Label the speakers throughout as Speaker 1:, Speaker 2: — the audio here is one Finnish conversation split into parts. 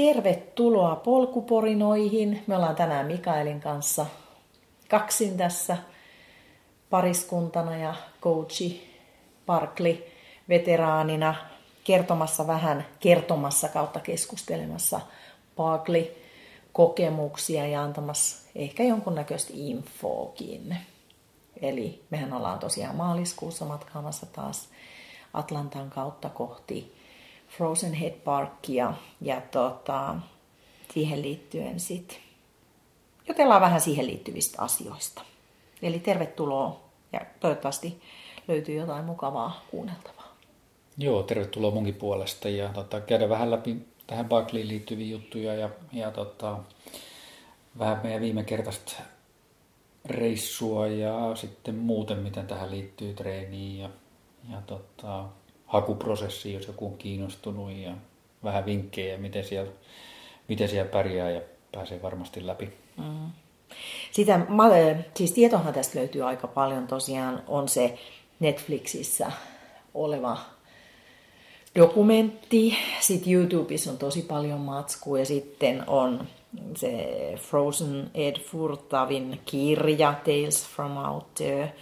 Speaker 1: Tervetuloa polkuporinoihin. Me ollaan tänään Mikaelin kanssa kaksin tässä pariskuntana ja coachi Parkli veteraanina kertomassa vähän, kertomassa kautta keskustelemassa Parkli kokemuksia ja antamassa ehkä jonkunnäköistä infoakin. Eli mehän ollaan tosiaan maaliskuussa matkaamassa taas Atlantan kautta kohti Frozen Head Parkia ja tota, siihen liittyen sitten jutellaan vähän siihen liittyvistä asioista. Eli tervetuloa ja toivottavasti löytyy jotain mukavaa kuunneltavaa.
Speaker 2: Joo, tervetuloa munkin puolesta ja tota, käydä vähän läpi tähän Barclayin liittyviä juttuja ja, ja tota, vähän meidän viime kertaista reissua ja sitten muuten, miten tähän liittyy treeniin ja, ja tota, hakuprosessiin, jos joku on kiinnostunut ja vähän vinkkejä, miten siellä, miten siellä pärjää ja pääsee varmasti läpi. Mm.
Speaker 1: Sitä, siis tietohan tästä löytyy aika paljon tosiaan, on se Netflixissä oleva dokumentti, sitten YouTubessa on tosi paljon matskua ja sitten on se Frozen Ed Furtavin kirja Tales from Out There.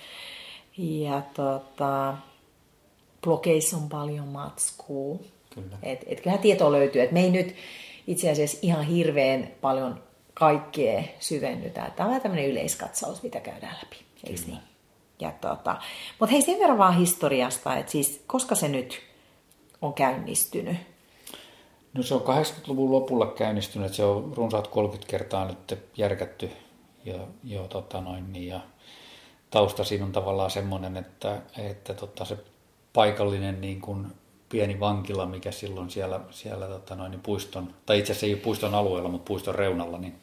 Speaker 1: Ja tota, blogeissa on paljon matskua. Kyllä. Et, et kyllähän tieto löytyy. Et me ei nyt itse asiassa ihan hirveän paljon kaikkea syvennytä. Tämä on vähän tämmöinen yleiskatsaus, mitä käydään läpi. Eikö niin? Ja tota, mutta hei sen verran vaan historiasta, että siis koska se nyt on käynnistynyt?
Speaker 2: No se on 80-luvun lopulla käynnistynyt, se on runsaat 30 kertaa nyt järkätty ja, jo, tota noin, niin, ja tausta siinä on tavallaan semmoinen, että, että tota, se paikallinen niin kuin pieni vankila, mikä silloin siellä, siellä tota noin, niin puiston, tai itse asiassa ei ole puiston alueella, mutta puiston reunalla, niin,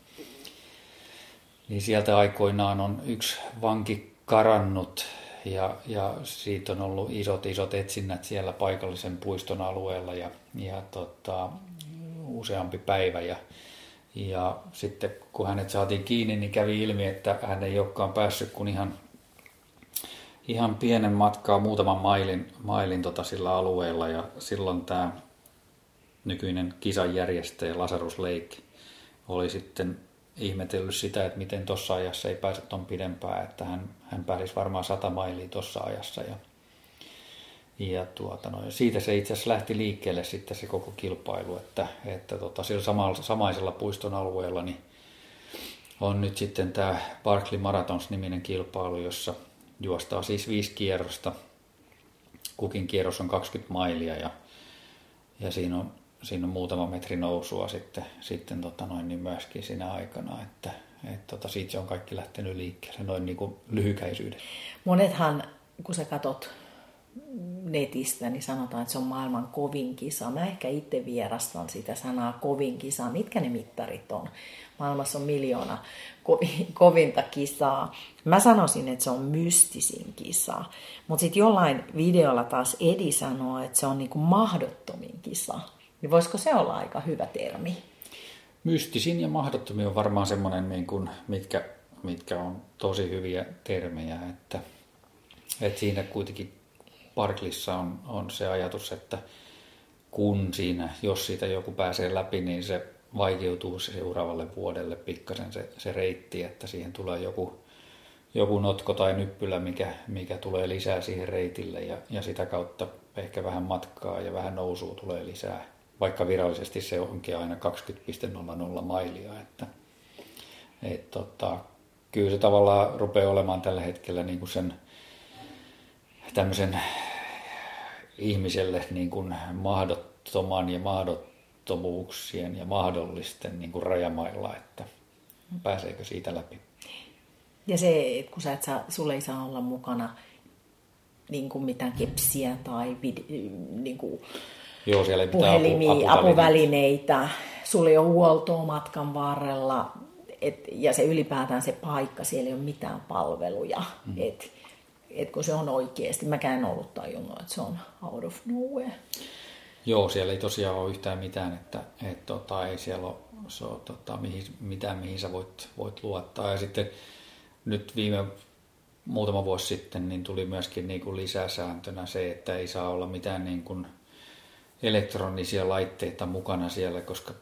Speaker 2: niin sieltä aikoinaan on yksi vanki karannut ja, ja siitä on ollut isot, isot etsinnät siellä paikallisen puiston alueella ja, ja tota, useampi päivä. Ja, ja sitten kun hänet saatiin kiinni, niin kävi ilmi, että hän ei olekaan päässyt kuin ihan, ihan pienen matkaa, muutaman mailin, mailin tota sillä alueella. Ja silloin tämä nykyinen kisan järjestäjä Lasarus oli sitten ihmetellyt sitä, että miten tuossa ajassa ei pääse tuon pidempään, että hän, hän pääsisi varmaan sata mailia tuossa ajassa. Ja, ja tuota, no, siitä se itse asiassa lähti liikkeelle sitten se koko kilpailu, että, että tota, sillä samalla, samaisella puiston alueella niin on nyt sitten tämä Barkley Marathons-niminen kilpailu, jossa juostaa siis viisi kierrosta. Kukin kierros on 20 mailia ja, ja siinä on siinä on muutama metri nousua sitten, sitten tota noin, niin myöskin siinä aikana, että et tota, siitä se on kaikki lähtenyt liikkeelle noin niin kuin lyhykäisyyden.
Speaker 1: Monethan, kun sä katot netistä, niin sanotaan, että se on maailman kovin kisa. Mä ehkä itse vierastan sitä sanaa kovin kisa. Mitkä ne mittarit on? Maailmassa on miljoona kovinta kisaa. Mä sanoisin, että se on mystisin kisa. Mutta sitten jollain videolla taas Edi sanoo, että se on niinku mahdottomin kisa. Niin voisiko se olla aika hyvä termi?
Speaker 2: Mystisin ja mahdottomin on varmaan semmoinen, niin mitkä, mitkä on tosi hyviä termejä, että, että siinä kuitenkin Parklissa on, on se ajatus, että kun siinä, jos siitä joku pääsee läpi, niin se vaikeutuu se seuraavalle vuodelle pikkasen se, se reitti, että siihen tulee joku, joku notko tai nyppylä, mikä, mikä tulee lisää siihen reitille ja, ja sitä kautta ehkä vähän matkaa ja vähän nousua tulee lisää vaikka virallisesti se onkin aina 20,00 mailia. Että, et, tota, kyllä se tavallaan rupeaa olemaan tällä hetkellä niin kuin sen tämmöisen ihmiselle niin kuin mahdottoman ja mahdottomuuksien ja mahdollisten niin kuin rajamailla, että pääseekö siitä läpi.
Speaker 1: Ja se, että kun sä et saa, sulle ei saa olla mukana niin kuin mitään kepsiä tai vid, niin kuin
Speaker 2: Joo, siellä ei
Speaker 1: puhelimia, apu, apuvälineitä. apuvälineitä. Sulla ei ole huoltoa matkan varrella. Et, ja se ylipäätään se paikka, siellä ei ole mitään palveluja. Mm. Et, et kun se on oikeasti, mäkään en ollut tajunnut, että se on out of nowhere.
Speaker 2: Joo, siellä ei tosiaan ole yhtään mitään, että et, tota, ei siellä ole, se ole tota, mihin, mitään, mihin sä voit, voit luottaa. Ja sitten nyt viime muutama vuosi sitten niin tuli myöskin niin kuin lisäsääntönä se, että ei saa olla mitään niin kuin elektronisia laitteita mukana siellä, koska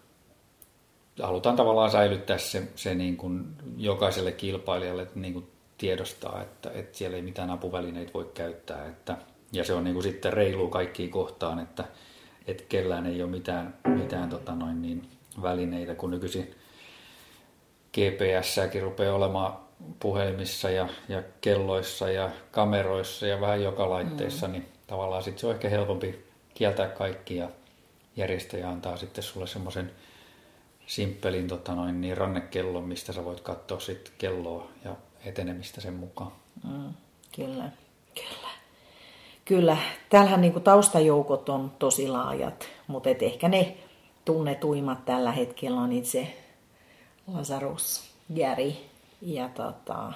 Speaker 2: halutaan tavallaan säilyttää se, se niin kuin jokaiselle kilpailijalle niin kuin tiedostaa, että, että siellä ei mitään apuvälineitä voi käyttää. Että, ja se on niin kuin sitten reilu kaikkiin kohtaan, että, että kellään ei ole mitään, mitään tota noin niin, välineitä, kun nykyisin GPS-säkin rupeaa olemaan puhelimissa ja, ja kelloissa ja kameroissa ja vähän joka laitteessa, mm. niin tavallaan sitten se on ehkä helpompi kieltää kaikki ja järjestäjä antaa sitten sulle semmoisen simppelin tota noin, niin rannekellon, mistä sä voit katsoa sitten kelloa ja etenemistä sen mukaan.
Speaker 1: Mm, kyllä, kyllä. Kyllä, täällähän niinku taustajoukot on tosi laajat, mutta et ehkä ne tunnetuimmat tällä hetkellä on itse Lazarus, Gary ja tota,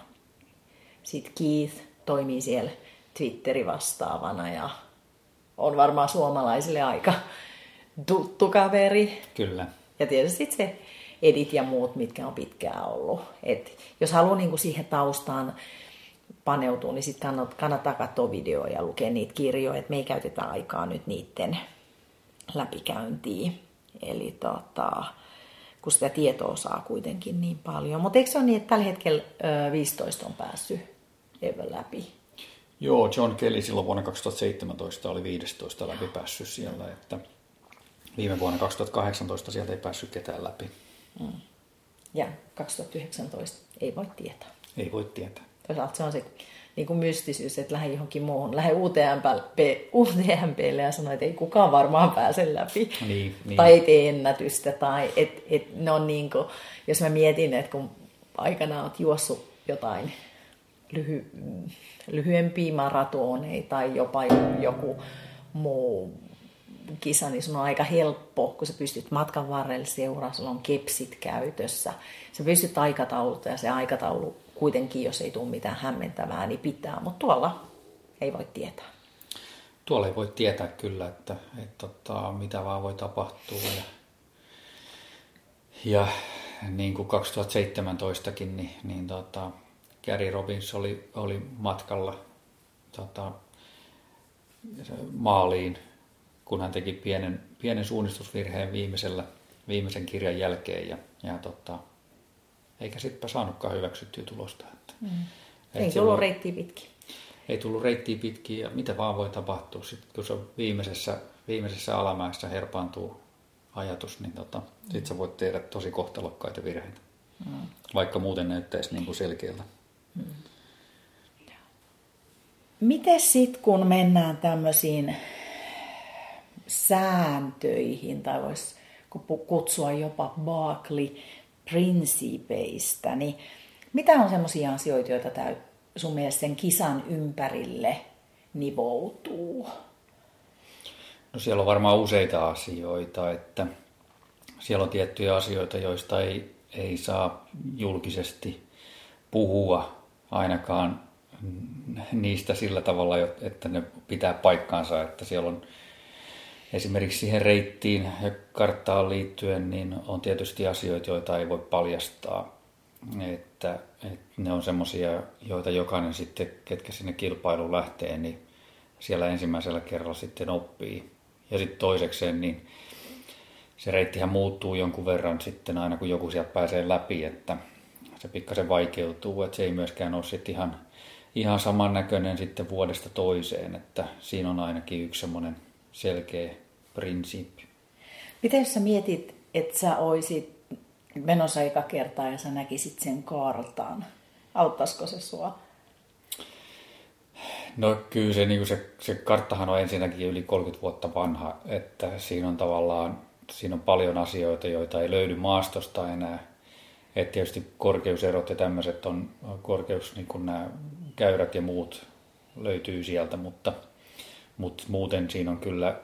Speaker 1: sitten Keith toimii siellä Twitteri vastaavana ja on varmaan suomalaisille aika tuttu kaveri.
Speaker 2: Kyllä.
Speaker 1: Ja tietysti se Edit ja muut, mitkä on pitkään ollut. Et jos haluaa niinku siihen taustaan paneutua, niin sitten kannattaa, katsoa videoja ja lukea niitä kirjoja, että me ei käytetä aikaa nyt niiden läpikäyntiin. Eli tota, kun sitä tietoa saa kuitenkin niin paljon. Mutta eikö se ole niin, että tällä hetkellä 15 on päässyt Evan läpi?
Speaker 2: Joo, John Kelly silloin vuonna 2017 oli 15 läpi päässyt siellä, että viime vuonna 2018 sieltä ei päässyt ketään läpi. Mm.
Speaker 1: Ja 2019 ei voi tietää.
Speaker 2: Ei voi tietää.
Speaker 1: Toisaalta se on se niin kuin mystisyys, että lähde johonkin muuhun, lähde UTMP, UTMPlle ja sano, että ei kukaan varmaan pääse läpi.
Speaker 2: Niin, niin.
Speaker 1: Tai ei tee ennätystä. Tai et, et ne on niin kuin, jos mä mietin, että kun aikana oot juossut jotain lyhy, lyhyempiä maratoneita tai jopa joku muu kisa, niin sun on aika helppo, kun sä pystyt matkan varrella seuraa, sulla on kepsit käytössä. Sä pystyt aikataulutta ja se aikataulu kuitenkin, jos ei tule mitään hämmentävää, niin pitää, mutta tuolla ei voi tietää.
Speaker 2: Tuolla ei voi tietää kyllä, että, että, tota, mitä vaan voi tapahtua. Ja, ja niin kuin 2017kin, niin, niin tota, Gary Robbins oli, oli matkalla tota, maaliin, kun hän teki pienen, pienen suunnistusvirheen viimeisellä, viimeisen kirjan jälkeen. Ja, ja tota, eikä sittenpä saanutkaan hyväksyttyä tulosta. Että,
Speaker 1: mm. Ei tullut reittiä pitkin.
Speaker 2: Ei tullut reittiä pitkin ja mitä vaan voi tapahtua. Sitten kun se viimeisessä, viimeisessä alamäessä herpaantuu ajatus, niin tota, mm. sitten sä voit tehdä tosi kohtalokkaita virheitä. Mm. Vaikka muuten näyttäisi niin kuin selkeältä. Mm.
Speaker 1: Miten sitten kun mennään tämmöisiin sääntöihin, tai voisi kutsua jopa Barkley prinsiipeistä, niin mitä on sellaisia asioita, joita täy, sun mielestä sen kisan ympärille nivoutuu?
Speaker 2: No siellä on varmaan useita asioita, että siellä on tiettyjä asioita, joista ei, ei saa julkisesti puhua ainakaan niistä sillä tavalla, että ne pitää paikkaansa, että siellä on esimerkiksi siihen reittiin ja karttaan liittyen, niin on tietysti asioita, joita ei voi paljastaa. Että, että ne on semmoisia, joita jokainen sitten, ketkä sinne kilpailuun lähtee, niin siellä ensimmäisellä kerralla sitten oppii. Ja sitten toisekseen, niin se reittihän muuttuu jonkun verran sitten aina, kun joku sieltä pääsee läpi, että se pikkasen vaikeutuu, että se ei myöskään ole sitten ihan, ihan samannäköinen sitten vuodesta toiseen, että siinä on ainakin yksi semmoinen selkeä prinsiippi.
Speaker 1: Miten jos sä mietit, että sä oisit menossa eka kertaa ja sä näkisit sen kartan, auttaisiko se sua?
Speaker 2: No kyllä se, niin se, se karttahan on ensinnäkin yli 30 vuotta vanha, että siinä on tavallaan siinä on paljon asioita, joita ei löydy maastosta enää. Et tietysti korkeuserot ja tämmöiset on korkeus, niin kuin nämä käyrät ja muut löytyy sieltä, mutta, mutta muuten siinä on kyllä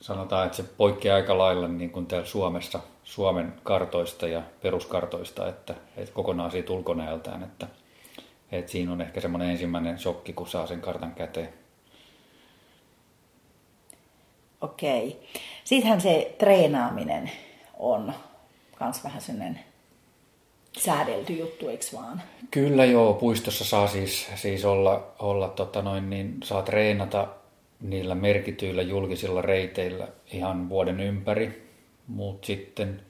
Speaker 2: sanotaan, että se poikkeaa aika lailla niin kuin täällä Suomessa, Suomen kartoista ja peruskartoista, että, että kokonaan siitä ulkonäöltään, että, että siinä on ehkä semmoinen ensimmäinen shokki, kun saa sen kartan käteen.
Speaker 1: Okei. Sittenhän se treenaaminen on myös vähän sellainen säädelty juttu, eikö vaan?
Speaker 2: Kyllä joo, puistossa saa siis, siis olla, olla tota noin, niin saa treenata niillä merkityillä julkisilla reiteillä ihan vuoden ympäri, mutta sitten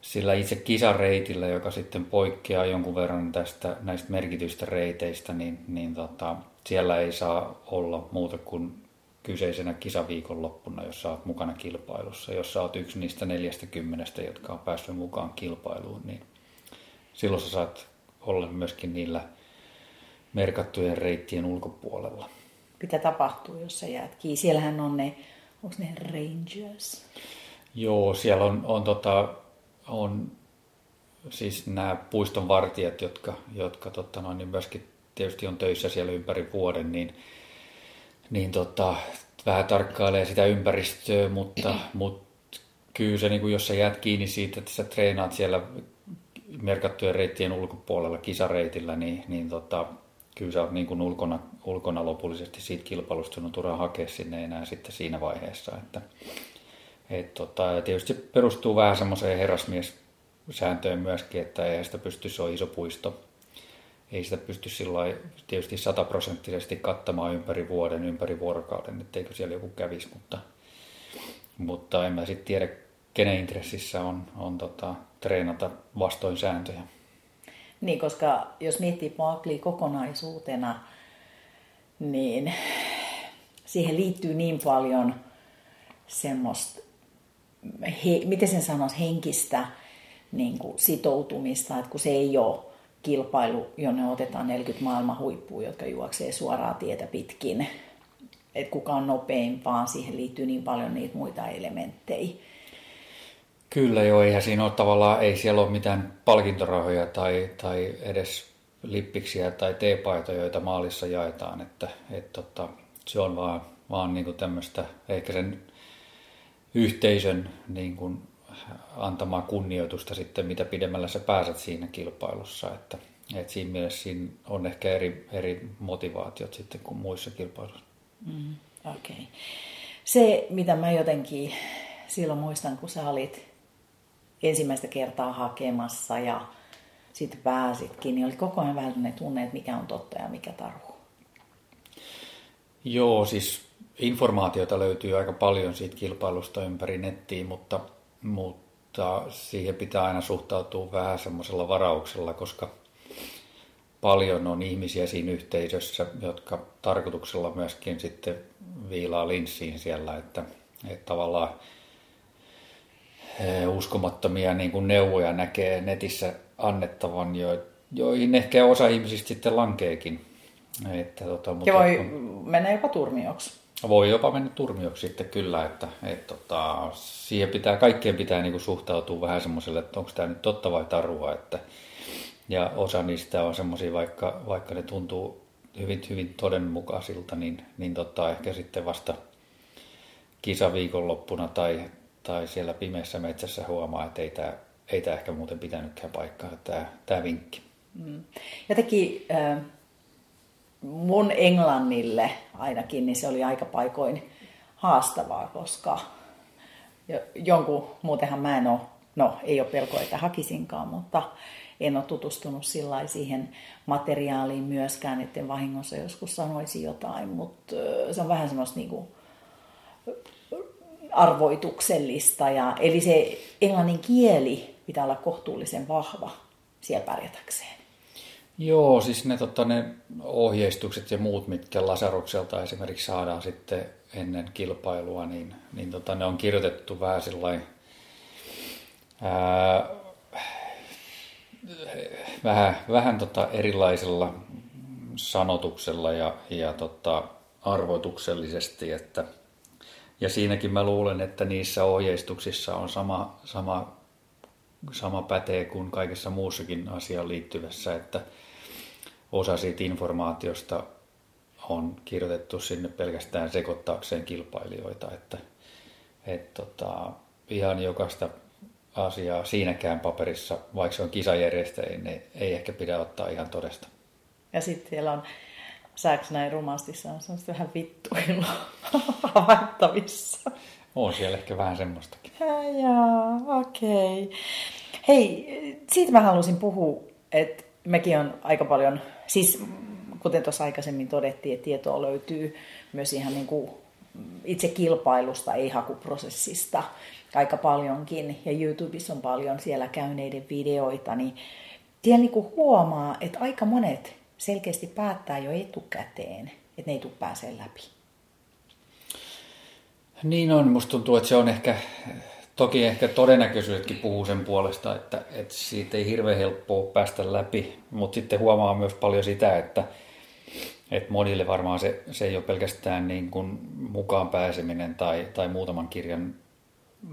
Speaker 2: sillä itse kisareitillä, joka sitten poikkeaa jonkun verran tästä näistä merkityistä reiteistä, niin, niin tota, siellä ei saa olla muuta kuin kyseisenä kisaviikonloppuna, jos sä oot mukana kilpailussa. Jos sä oot yksi niistä 40, jotka on päässyt mukaan kilpailuun, niin silloin sä saat olla myöskin niillä merkattujen reittien ulkopuolella.
Speaker 1: Mitä tapahtuu, jos sä jäät kiinni? Siellähän on ne, onko ne rangers?
Speaker 2: Joo, siellä on, on, tota, on siis nämä puiston vartijat, jotka, jotka tota noin, niin myöskin tietysti on töissä siellä ympäri vuoden, niin, niin tota, vähän tarkkailee sitä ympäristöä, mutta, mutta kyllä se, niin kuin jos sä jäät kiinni siitä, että sä treenaat siellä merkattujen reittien ulkopuolella kisareitillä, niin, niin tota, kyllä sä oot niin kuin ulkona, ulkona lopullisesti siitä kilpailusta, sun on turha hakea sinne enää sitten siinä vaiheessa. Että, et tota, ja tietysti se perustuu vähän semmoiseen herrasmies-sääntöön myöskin, että ei sitä pysty, se on iso puisto. Ei sitä pysty sillä tietysti sataprosenttisesti kattamaan ympäri vuoden, ympäri vuorokauden, etteikö siellä joku kävisi, mutta, mutta en mä sitten tiedä, kenen intressissä on, on tota, treenata vastoin sääntöjä.
Speaker 1: Niin, koska jos miettii Barkley kokonaisuutena, niin siihen liittyy niin paljon semmoista, he, miten sen sanoisi, henkistä niin kuin sitoutumista, että kun se ei ole kilpailu, jonne otetaan 40 maailman huippua, jotka juoksee suoraa tietä pitkin, että kuka on nopein, vaan siihen liittyy niin paljon niitä muita elementtejä.
Speaker 2: Kyllä joo, eihän siinä ole tavallaan, ei siellä ole mitään palkintorahoja tai, tai edes lippiksiä tai teepaitoja, joita maalissa jaetaan, että et, tota, se on vaan, vaan niin kuin tämmöistä, ehkä sen yhteisön niin kuin antamaa kunnioitusta sitten, mitä pidemmällä sä pääset siinä kilpailussa, että, että siinä mielessä siinä on ehkä eri, eri motivaatiot sitten kuin muissa kilpailuissa.
Speaker 1: Mm, Okei. Okay. Se, mitä mä jotenkin silloin muistan, kun sä olit ensimmäistä kertaa hakemassa ja sitten pääsitkin, niin oli koko ajan vähän tunne, että mikä on totta ja mikä tarhu.
Speaker 2: Joo, siis informaatiota löytyy aika paljon siitä kilpailusta ympäri nettiä, mutta, mutta siihen pitää aina suhtautua vähän semmoisella varauksella, koska paljon on ihmisiä siinä yhteisössä, jotka tarkoituksella myöskin sitten viilaa linssiin siellä, että, että tavallaan uskomattomia niin kuin neuvoja näkee netissä annettavan, jo, joihin ehkä osa ihmisistä sitten lankeekin.
Speaker 1: Että, tota, mutta ja voi mennä jopa turmioksi.
Speaker 2: Voi jopa mennä turmioksi sitten kyllä, että et, tota, siihen pitää, kaikkeen pitää niin kuin suhtautua vähän semmoiselle, että onko tämä nyt totta vai tarua. Että, ja osa niistä on semmoisia, vaikka, vaikka ne tuntuu hyvin, hyvin todenmukaisilta, niin, niin tota, ehkä sitten vasta kisaviikonloppuna tai, tai siellä pimeässä metsässä huomaa, että ei tämä, ei tämä ehkä muuten pitänytkään paikkaa, tämä, tämä vinkki. Mm.
Speaker 1: Jotenkin mun englannille ainakin, niin se oli aika paikoin haastavaa, koska jonkun, muutenhan mä en ole, no ei ole pelkoa, että hakisinkaan, mutta en ole tutustunut sillä siihen materiaaliin myöskään, etten vahingossa joskus sanoisi jotain, mutta se on vähän semmoista niin kuin, arvoituksellista. Ja, eli se englannin kieli pitää olla kohtuullisen vahva siellä pärjätäkseen.
Speaker 2: Joo, siis ne, totta, ne ohjeistukset ja muut, mitkä Lasarukselta esimerkiksi saadaan sitten ennen kilpailua, niin, niin tota, ne on kirjoitettu vähän sillain, ää, vähän, vähän tota erilaisella sanotuksella ja, ja tota, arvoituksellisesti, että – ja siinäkin mä luulen, että niissä ohjeistuksissa on sama, sama, sama pätee kuin kaikessa muussakin asiaan liittyvässä, että osa siitä informaatiosta on kirjoitettu sinne pelkästään sekoittaakseen kilpailijoita, että et tota, ihan jokaista asiaa siinäkään paperissa, vaikka se on kisajärjestäjä, niin ei ehkä pidä ottaa ihan todesta.
Speaker 1: Ja sitten siellä on Sääks näin rumasti, se on semmoista vähän vittuilla havaittavissa.
Speaker 2: On siellä ehkä vähän semmoistakin.
Speaker 1: Jaa, okei. Okay. Hei, siitä mä halusin puhua, että mekin on aika paljon, siis kuten tuossa aikaisemmin todettiin, että tietoa löytyy myös ihan niin kuin itse kilpailusta, ei hakuprosessista aika paljonkin, ja YouTubessa on paljon siellä käyneiden videoita, niin siellä niin huomaa, että aika monet selkeästi päättää jo etukäteen, että ne ei tule pääsee läpi.
Speaker 2: Niin on, musta tuntuu, että se on ehkä, toki ehkä todennäköisyytkin puhuu sen puolesta, että, että siitä ei hirveän helppoa päästä läpi, mutta sitten huomaa myös paljon sitä, että, että monille varmaan se, se ei ole pelkästään niin kuin mukaan pääseminen tai, tai muutaman kirjan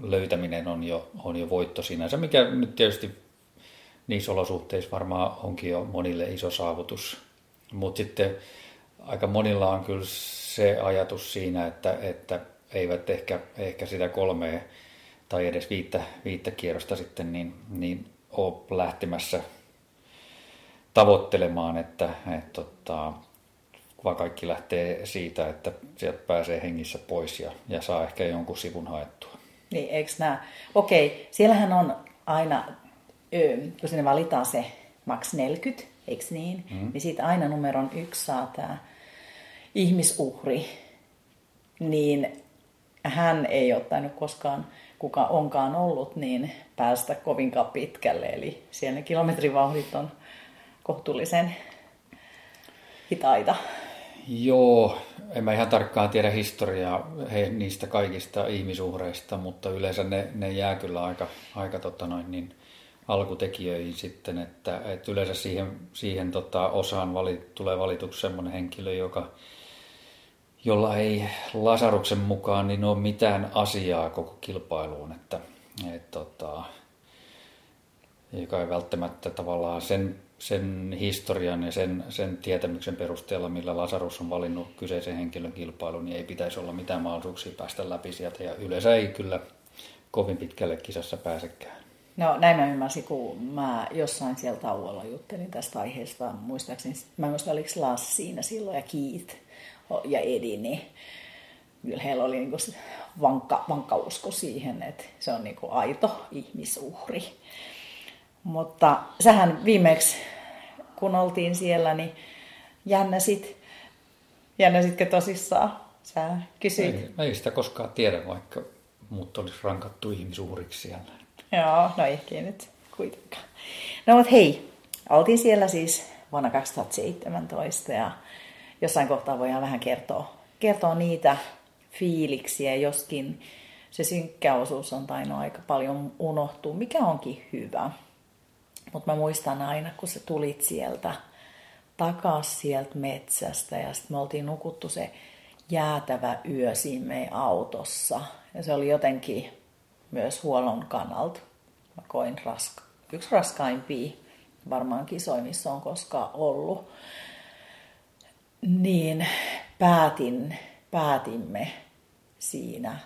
Speaker 2: löytäminen on jo, on jo voitto sinänsä, mikä nyt tietysti niissä olosuhteissa varmaan onkin jo monille iso saavutus. Mutta sitten aika monilla on kyllä se ajatus siinä, että, että eivät ehkä, ehkä sitä kolmea tai edes viittä, viittä kierrosta sitten niin, niin ole lähtemässä tavoittelemaan, että, että tota, vaan kaikki lähtee siitä, että sieltä pääsee hengissä pois ja, ja saa ehkä jonkun sivun haettua.
Speaker 1: Niin, eikö nämä? Okei, siellähän on aina, kun sinne valitaan se maks 40, eikö niin? Mm. Niin siitä aina numeron yksi saa tämä ihmisuhri. Niin hän ei ole tainnut koskaan, kuka onkaan ollut, niin päästä kovinkaan pitkälle. Eli siellä ne kilometrivauhdit on kohtuullisen hitaita.
Speaker 2: Joo, en mä ihan tarkkaan tiedä historiaa he, niistä kaikista ihmisuhreista, mutta yleensä ne, ne jää kyllä aika, aika tota noin, niin alkutekijöihin sitten, että, että yleensä siihen, siihen tota osaan valit, tulee valituksi sellainen henkilö, joka, jolla ei Lasaruksen mukaan niin ole mitään asiaa koko kilpailuun, että, et, tota, joka ei välttämättä tavallaan sen sen historian ja sen, sen tietämyksen perusteella, millä Lasarus on valinnut kyseisen henkilön kilpailun, niin ei pitäisi olla mitään mahdollisuuksia päästä läpi sieltä. Ja yleensä ei kyllä kovin pitkälle kisassa pääsekään.
Speaker 1: No näin mä ymmärsin, kun mä jossain siellä tauolla juttelin tästä aiheesta. Muistaakseni, mä muistan, oliko Lars siinä silloin ja Keith ja Edi, niin kyllä heillä oli niinku vankka, vankka usko siihen, että se on niinku aito ihmisuhri. Mutta sähän viimeksi, kun oltiin siellä, niin jännäsit, jännäsitkö tosissaan? Sä kysyit.
Speaker 2: Ei, ei sitä koskaan tiedä, vaikka muut olisi rankattu ihmisuuriksi siellä.
Speaker 1: Joo, no ehkä nyt kuitenkaan. No mutta hei, oltiin siellä siis vuonna 2017 ja jossain kohtaa voidaan vähän kertoa, kertoa niitä fiiliksiä, joskin se synkkä osuus on tainnut aika paljon unohtua, mikä onkin hyvä. Mutta mä muistan aina, kun sä tulit sieltä takas sieltä metsästä ja sitten me oltiin nukuttu se jäätävä yö siinä meidän autossa. Ja se oli jotenkin myös huollon kannalta. Mä koin raska, yksi raskaimpia varmaan kisoimissa on koskaan ollut. Niin päätin, päätimme siinä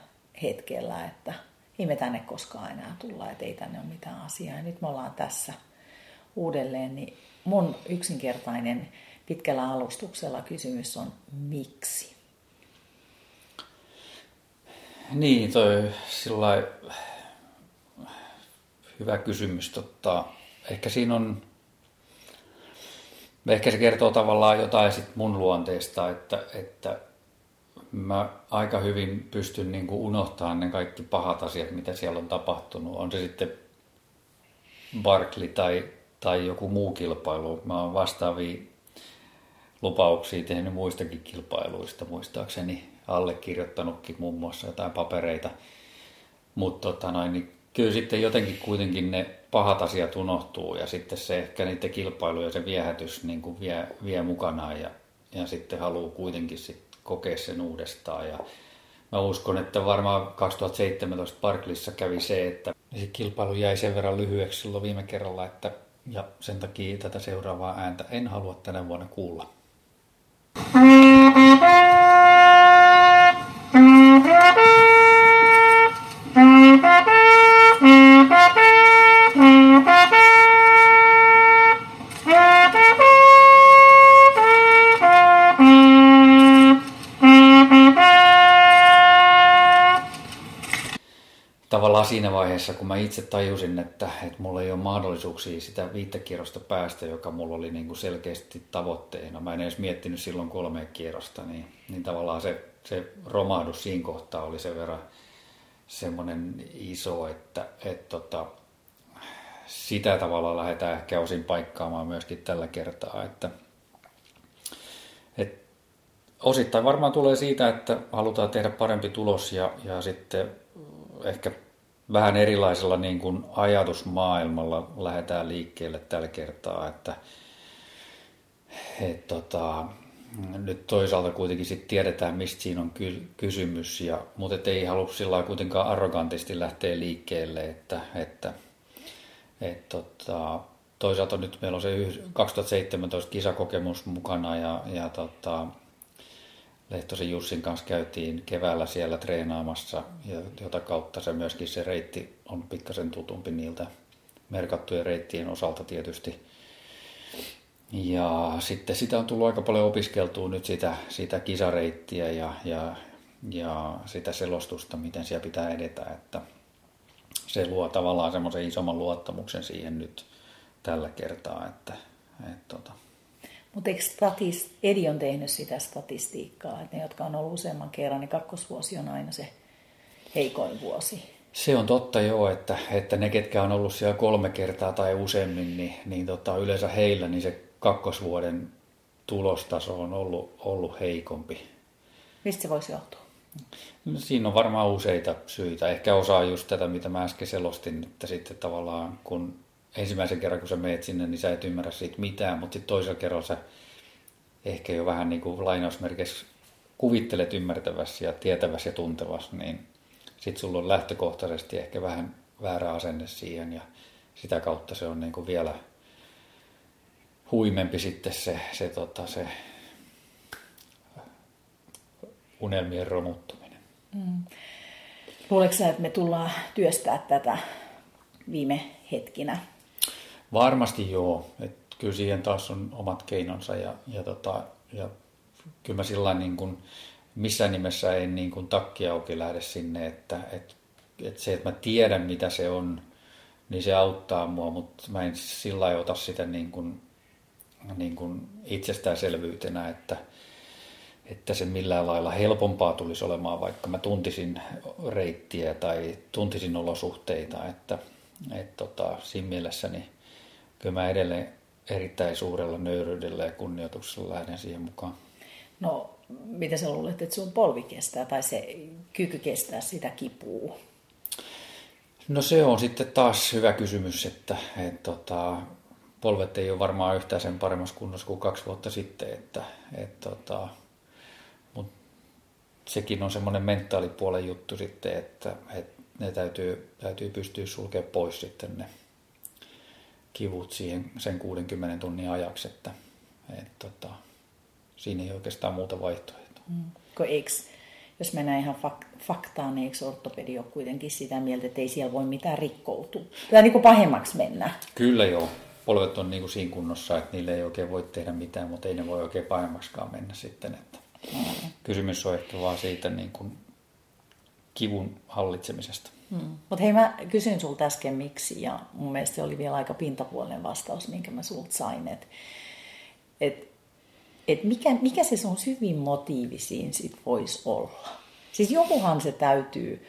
Speaker 1: hetkellä, että ei me tänne koskaan enää tulla, että ei tänne ole mitään asiaa. Ja nyt me ollaan tässä – uudelleen, niin mun yksinkertainen pitkällä alustuksella kysymys on miksi?
Speaker 2: Niin, toi sillä hyvä kysymys. Totta, ehkä siinä on, ehkä se kertoo tavallaan jotain sit mun luonteesta, että, että mä aika hyvin pystyn niin unohtamaan ne kaikki pahat asiat, mitä siellä on tapahtunut. On se sitten Barkley tai tai joku muu kilpailu. Mä oon vastaavia lupauksia tehnyt muistakin kilpailuista, muistaakseni allekirjoittanutkin muun muassa jotain papereita. Mutta tota niin kyllä sitten jotenkin kuitenkin ne pahat asiat unohtuu ja sitten se ehkä niiden kilpailu ja se viehätys niin kuin vie, vie mukanaan ja, ja sitten haluaa kuitenkin sit kokea sen uudestaan. Ja mä uskon, että varmaan 2017 Parklissa kävi se, että se kilpailu jäi sen verran lyhyeksi silloin viime kerralla, että ja sen takia tätä seuraavaa ääntä en halua tänä vuonna kuulla. Tavallaan siinä vaiheessa, kun mä itse tajusin, että, että mulla ei ole mahdollisuuksia sitä viittekierrosta päästä, joka mulla oli niin kuin selkeästi tavoitteena. Mä en edes miettinyt silloin kolme kierrosta, niin, niin tavallaan se, se romahdus siinä kohtaa oli sen verran semmoinen iso, että et tota, sitä tavalla lähdetään ehkä osin paikkaamaan myöskin tällä kertaa, että et osittain varmaan tulee siitä, että halutaan tehdä parempi tulos ja, ja sitten ehkä vähän erilaisella niin kuin ajatusmaailmalla lähdetään liikkeelle tällä kertaa, että et tota, nyt toisaalta kuitenkin sit tiedetään, mistä siinä on kysymys, ja, mutta ei halua sillä kuitenkaan arrogantisti lähteä liikkeelle, että, että et, tota, toisaalta nyt meillä on se 2017 kisakokemus mukana ja, ja tota, Lehtosen Jussin kanssa käytiin keväällä siellä treenaamassa, ja jota kautta se myöskin se reitti on pikkasen tutumpi niiltä merkattujen reittien osalta tietysti. Ja sitten sitä on tullut aika paljon opiskeltua nyt sitä, sitä kisareittiä ja, ja, ja sitä selostusta, miten siellä pitää edetä, että se luo tavallaan semmoisen isomman luottamuksen siihen nyt tällä kertaa, että, että tota,
Speaker 1: mutta eikö statis, Edi on tehnyt sitä statistiikkaa, että ne, jotka on ollut useamman kerran, niin kakkosvuosi on aina se heikoin vuosi.
Speaker 2: Se on totta joo, että, että ne, ketkä on ollut siellä kolme kertaa tai useammin, niin, niin tota, yleensä heillä niin se kakkosvuoden tulostaso on ollut, ollut heikompi.
Speaker 1: Mistä se voisi johtua?
Speaker 2: No, siinä on varmaan useita syitä. Ehkä osaa just tätä, mitä mä äsken selostin, että sitten tavallaan kun ensimmäisen kerran, kun sä meet sinne, niin sä et ymmärrä siitä mitään, mutta sitten toisella kerralla sä ehkä jo vähän niin kuin lainausmerkeissä kuvittelet ymmärtävässä ja tietävässä ja tuntevassa, niin sitten sulla on lähtökohtaisesti ehkä vähän väärä asenne siihen ja sitä kautta se on niin kuin vielä huimempi sitten se, se, tota, se unelmien romuttuminen. Mm.
Speaker 1: Luuletko että me tullaan työstää tätä viime hetkinä?
Speaker 2: Varmasti joo. Et kyllä siihen taas on omat keinonsa ja, ja, tota, ja kyllä mä sillä niin kuin, missään nimessä en niin kuin takki auki lähde sinne, että et, et se, että mä tiedän mitä se on, niin se auttaa mua, mutta mä en sillä ota sitä niin kuin, niin kuin itsestäänselvyytenä, että, että se millään lailla helpompaa tulisi olemaan, vaikka mä tuntisin reittiä tai tuntisin olosuhteita, että et tota, siinä mielessä niin kyllä mä edelleen erittäin suurella nöyryydellä ja kunnioituksella lähden siihen mukaan.
Speaker 1: No, mitä sä luulet, että sun polvi kestää tai se kyky kestää sitä kipua?
Speaker 2: No se on sitten taas hyvä kysymys, että, että tota, polvet ei ole varmaan yhtään sen paremmassa kunnossa kuin kaksi vuotta sitten, että, että tota, mutta sekin on semmoinen mentaalipuolen juttu sitten, että, että ne täytyy, täytyy pystyä sulkemaan pois sitten ne kivut siihen sen 60 tunnin ajaksi, että et, tota, siinä ei oikeastaan muuta vaihtoehtoa. Mm.
Speaker 1: Eikö, jos mennään ihan fak- faktaan, niin eikö ortopedi ole kuitenkin sitä mieltä, että ei siellä voi mitään rikkoutua? Tai niin kuin pahemmaksi mennä.
Speaker 2: Kyllä joo. Polvet on niin kuin siinä kunnossa, että niille ei oikein voi tehdä mitään, mutta ei ne voi oikein pahemmaksikaan mennä sitten. Että. Kysymys on ehkä vaan siitä niin kuin kivun hallitsemisesta.
Speaker 1: Hmm. Mutta hei, mä kysyin sulta äsken miksi, ja mun mielestä se oli vielä aika pintapuolinen vastaus, minkä mä sulta sain. Että et, et mikä, mikä se sun syvin motiivi siinä sit voisi olla? Siis jokuhan se täytyy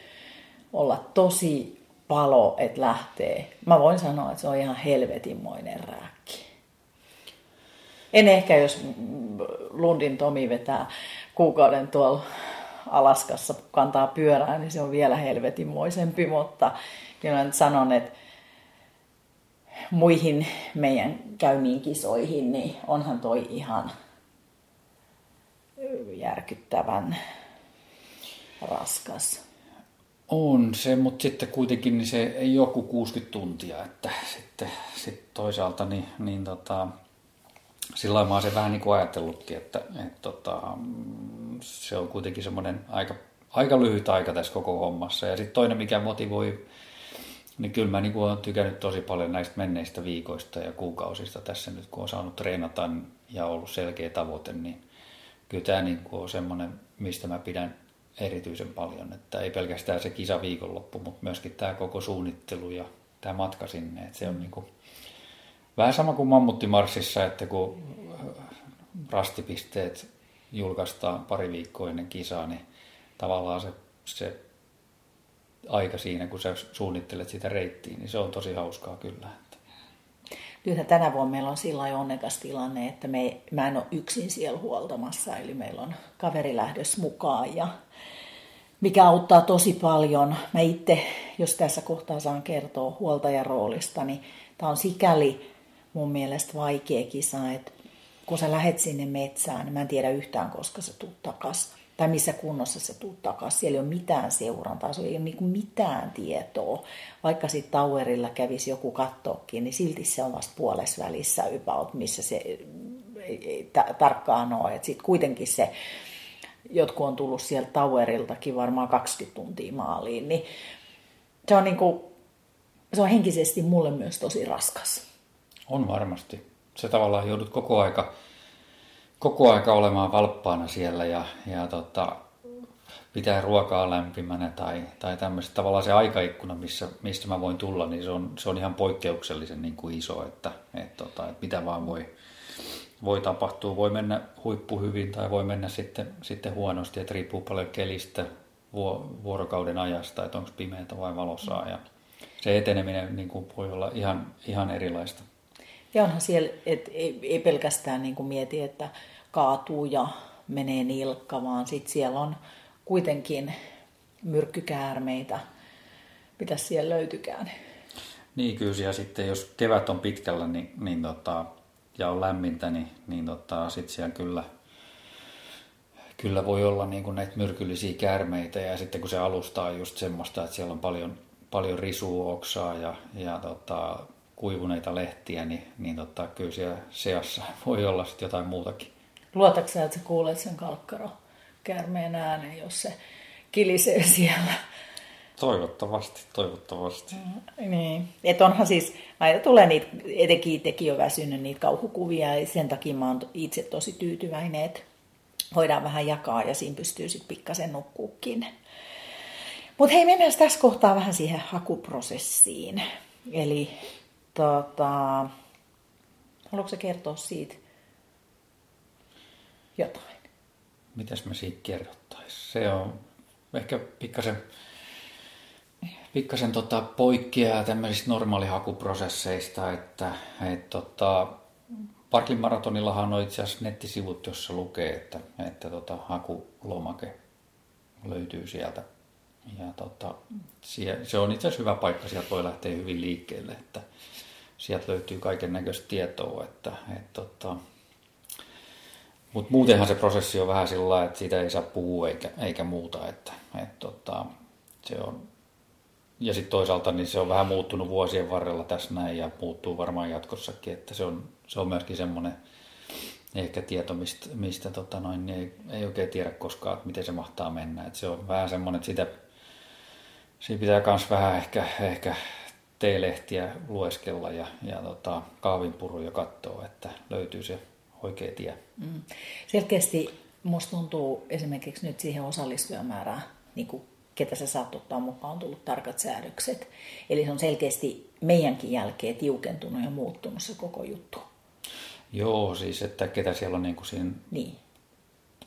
Speaker 1: olla tosi palo, että lähtee. Mä voin sanoa, että se on ihan helvetinmoinen rääkki. En ehkä, jos Lundin Tomi vetää kuukauden tuolla Alaskassa kantaa pyörää, niin se on vielä helvetinmoisempi, mutta kyllä nyt sanon, että muihin meidän käymiin kisoihin, niin onhan toi ihan järkyttävän raskas.
Speaker 2: On se, mutta sitten kuitenkin niin se ei joku 60 tuntia, että sitten, sitten toisaalta niin, niin tota, sillä mä oon se vähän niin kuin ajatellutkin, että, että tota, se on kuitenkin semmoinen aika, aika lyhyt aika tässä koko hommassa. Ja sitten toinen, mikä motivoi, niin kyllä mä niin kuin olen tykännyt tosi paljon näistä menneistä viikoista ja kuukausista tässä nyt, kun on saanut treenata ja ollut selkeä tavoite, niin kyllä tämä niin kuin on semmoinen, mistä mä pidän erityisen paljon. Että ei pelkästään se kisa viikonloppu, mutta myöskin tämä koko suunnittelu ja tämä matka sinne. Että se on niin kuin, vähän sama kuin Mammuttimarssissa, että kun rastipisteet julkaistaan pari viikkoa ennen kisaa, niin tavallaan se, se aika siinä, kun sä suunnittelet sitä reittiä, niin se on tosi hauskaa kyllä.
Speaker 1: Nythän tänä vuonna meillä on sillä onnekas tilanne, että me, mä en ole yksin siellä huoltamassa, eli meillä on kaveri lähdös mukaan ja mikä auttaa tosi paljon. Mä itse, jos tässä kohtaa saan kertoa huoltajan roolista, niin tämä on sikäli mun mielestä vaikea kisa, että kun sä lähet sinne metsään, niin mä en tiedä yhtään, koska sä tuut takas. Tai missä kunnossa se tuut takas. Siellä ei ole mitään seurantaa, se ei ole niin mitään tietoa. Vaikka sitten Towerilla kävisi joku kattoakin, niin silti se on vasta puolessa välissä about, missä se ei tarkkaan ole. Sitten kuitenkin se, jotkut on tullut sieltä Toweriltakin varmaan 20 tuntia maaliin, niin se on, niin kuin, se on henkisesti mulle myös tosi raskas.
Speaker 2: On varmasti. Se tavallaan joudut koko aika, koko aika olemaan valppaana siellä ja, ja tota, pitää ruokaa lämpimänä tai, tai tämmöistä. Tavallaan se aikaikkuna, missä, mistä mä voin tulla, niin se on, se on ihan poikkeuksellisen niin kuin iso, että, että, tota, että mitä vaan voi, voi tapahtua. Voi mennä huippu hyvin tai voi mennä sitten, sitten huonosti, että riippuu paljon kelistä, vuorokauden ajasta, että onko pimeätä vai valosaa. Ja se eteneminen niin kuin voi olla ihan, ihan erilaista.
Speaker 1: Ja onhan siellä, että ei, ei pelkästään niin kuin mieti, että kaatuu ja menee nilkka, vaan sitten siellä on kuitenkin myrkkykäärmeitä, mitä siellä löytykään.
Speaker 2: Niin kyllä, ja sitten jos kevät on pitkällä niin, niin tota, ja on lämmintä, niin, niin tota, sitten siellä kyllä, kyllä voi olla niin kuin näitä myrkyllisiä käärmeitä, ja sitten kun se alusta on just semmoista, että siellä on paljon, paljon risuoksaa ja, ja tota, kuivuneita lehtiä, niin, niin totta, kyllä siellä seassa voi olla sitten jotain muutakin.
Speaker 1: Luotatko sä, että sä kuulet sen kalkkaro käärmeen äänen, jos se kilisee siellä?
Speaker 2: Toivottavasti, toivottavasti.
Speaker 1: Mm, niin, että onhan siis, aina tulee niitä, etenkin itsekin on väsynyt niitä kauhukuvia, ja sen takia mä oon itse tosi tyytyväinen, että voidaan vähän jakaa ja siinä pystyy sitten pikkasen nukkuukin. Mutta hei, mennään tässä kohtaa vähän siihen hakuprosessiin. Eli Tota, haluatko kertoa siitä jotain?
Speaker 2: Mitäs me siitä kerrottaisiin? Se on ehkä pikkasen, pikkasen tota poikkeaa tämmöisistä normaalihakuprosesseista, että et tota, Parklin maratonillahan on itse asiassa nettisivut, jossa lukee, että, että tota, hakulomake löytyy sieltä. Ja tota, se on itse asiassa hyvä paikka, sieltä voi lähteä hyvin liikkeelle, että sieltä löytyy kaiken näköistä tietoa. Että, et, tota, mutta muutenhan se prosessi on vähän sillä lailla, että siitä ei saa puhua eikä, eikä muuta. Että, et, tota, se on, ja sitten toisaalta niin se on vähän muuttunut vuosien varrella tässä näin ja muuttuu varmaan jatkossakin. Että se on, se on myöskin semmoinen ehkä tieto, mistä, mistä tota noin, niin ei, ei oikein tiedä koskaan, että miten se mahtaa mennä. Et se on vähän semmoinen, että sitä, siinä pitää myös vähän ehkä, ehkä teelehtiä lueskella ja, ja tota, kahvinpuruja katsoa, että löytyy se oikea tie. Mm.
Speaker 1: Selkeästi musta tuntuu esimerkiksi nyt siihen osallistujamäärään, niin kuin ketä sä saat ottaa mukaan, on tullut tarkat säädökset. Eli se on selkeästi meidänkin jälkeen tiukentunut ja muuttunut se koko juttu.
Speaker 2: Joo, siis että ketä siellä on niin kuin siinä
Speaker 1: niin.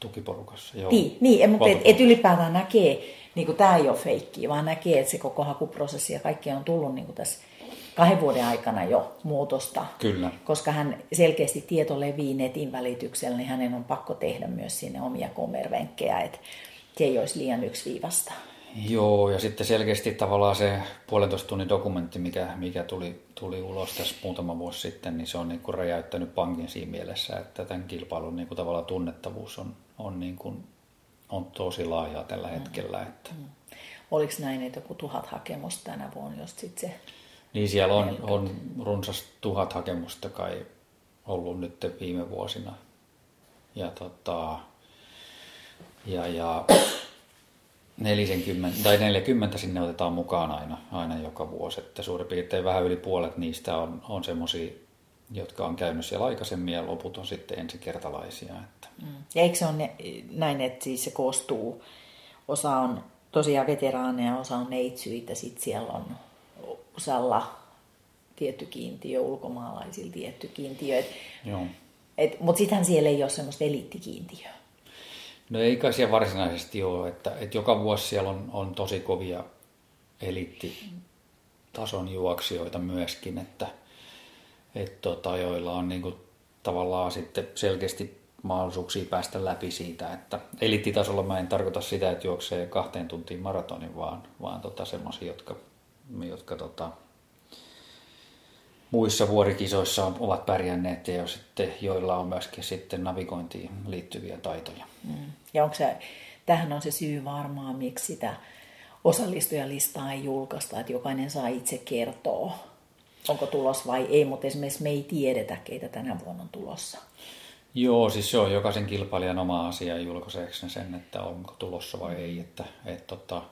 Speaker 2: tukiporukassa. Joo.
Speaker 1: Niin, niin mutta et, et ylipäätään näkee, niin kuin tämä ei ole feikkiä, vaan näkee, että se koko hakuprosessi ja kaikki on tullut niin kuin tässä kahden vuoden aikana jo muutosta.
Speaker 2: Kyllä.
Speaker 1: Koska hän selkeästi tieto levii netin välityksellä, niin hänen on pakko tehdä myös sinne omia kommervenkkejä, että se ei olisi liian yksiviivasta.
Speaker 2: Joo, ja sitten selkeästi tavallaan se puolentoista tunnin dokumentti, mikä, mikä tuli, tuli ulos tässä muutama vuosi sitten, niin se on niin kuin räjäyttänyt pankin siinä mielessä, että tämän kilpailun niin kuin tavallaan tunnettavuus on, on niin kuin on tosi laajaa tällä mm. hetkellä. Että. Mm.
Speaker 1: Oliko näin, että joku tuhat hakemusta tänä vuonna, jos sit se...
Speaker 2: Niin siellä on, on runsas tuhat hakemusta kai ollut nyt viime vuosina. Ja, tota, ja, ja 40, tai 40 sinne otetaan mukaan aina, aina joka vuosi. Että suurin piirtein vähän yli puolet niistä on, on semmoisia, jotka on käynyt siellä aikaisemmin ja loput on sitten ensikertalaisia. Että.
Speaker 1: Mm. Ja eikö se ole näin, että siis se koostuu, osa on tosiaan veteraaneja, osa on neitsyitä, sitten siellä on osalla tietty kiintiö, ulkomaalaisilla tietty kiintiö. Et,
Speaker 2: Joo.
Speaker 1: Et, mutta sittenhän siellä ei ole semmoista eliittikiintiöä.
Speaker 2: No ei kai siellä varsinaisesti ole, että, että joka vuosi siellä on, on tosi kovia eliittitason juoksijoita myöskin, että et tota, joilla on niin kuin, tavallaan sitten selkeästi mahdollisuuksia päästä läpi siitä, että eliittitasolla mä en tarkoita sitä, että juoksee kahteen tuntiin maratonin, vaan, vaan tota, semmoisia, jotka, jotka tota, muissa vuorikisoissa ovat pärjänneet ja sitten, joilla on myöskin sitten navigointiin liittyviä taitoja. Mm.
Speaker 1: Ja onko se, tähän on se syy varmaan, miksi sitä osallistujalistaa ei julkaista, että jokainen saa itse kertoa, onko tulos vai ei, mutta esimerkiksi me ei tiedetä, keitä tänä vuonna on tulossa.
Speaker 2: Joo, siis se on jokaisen kilpailijan oma asia julkaiseeksi sen, että onko tulossa vai ei. Että, et, tota,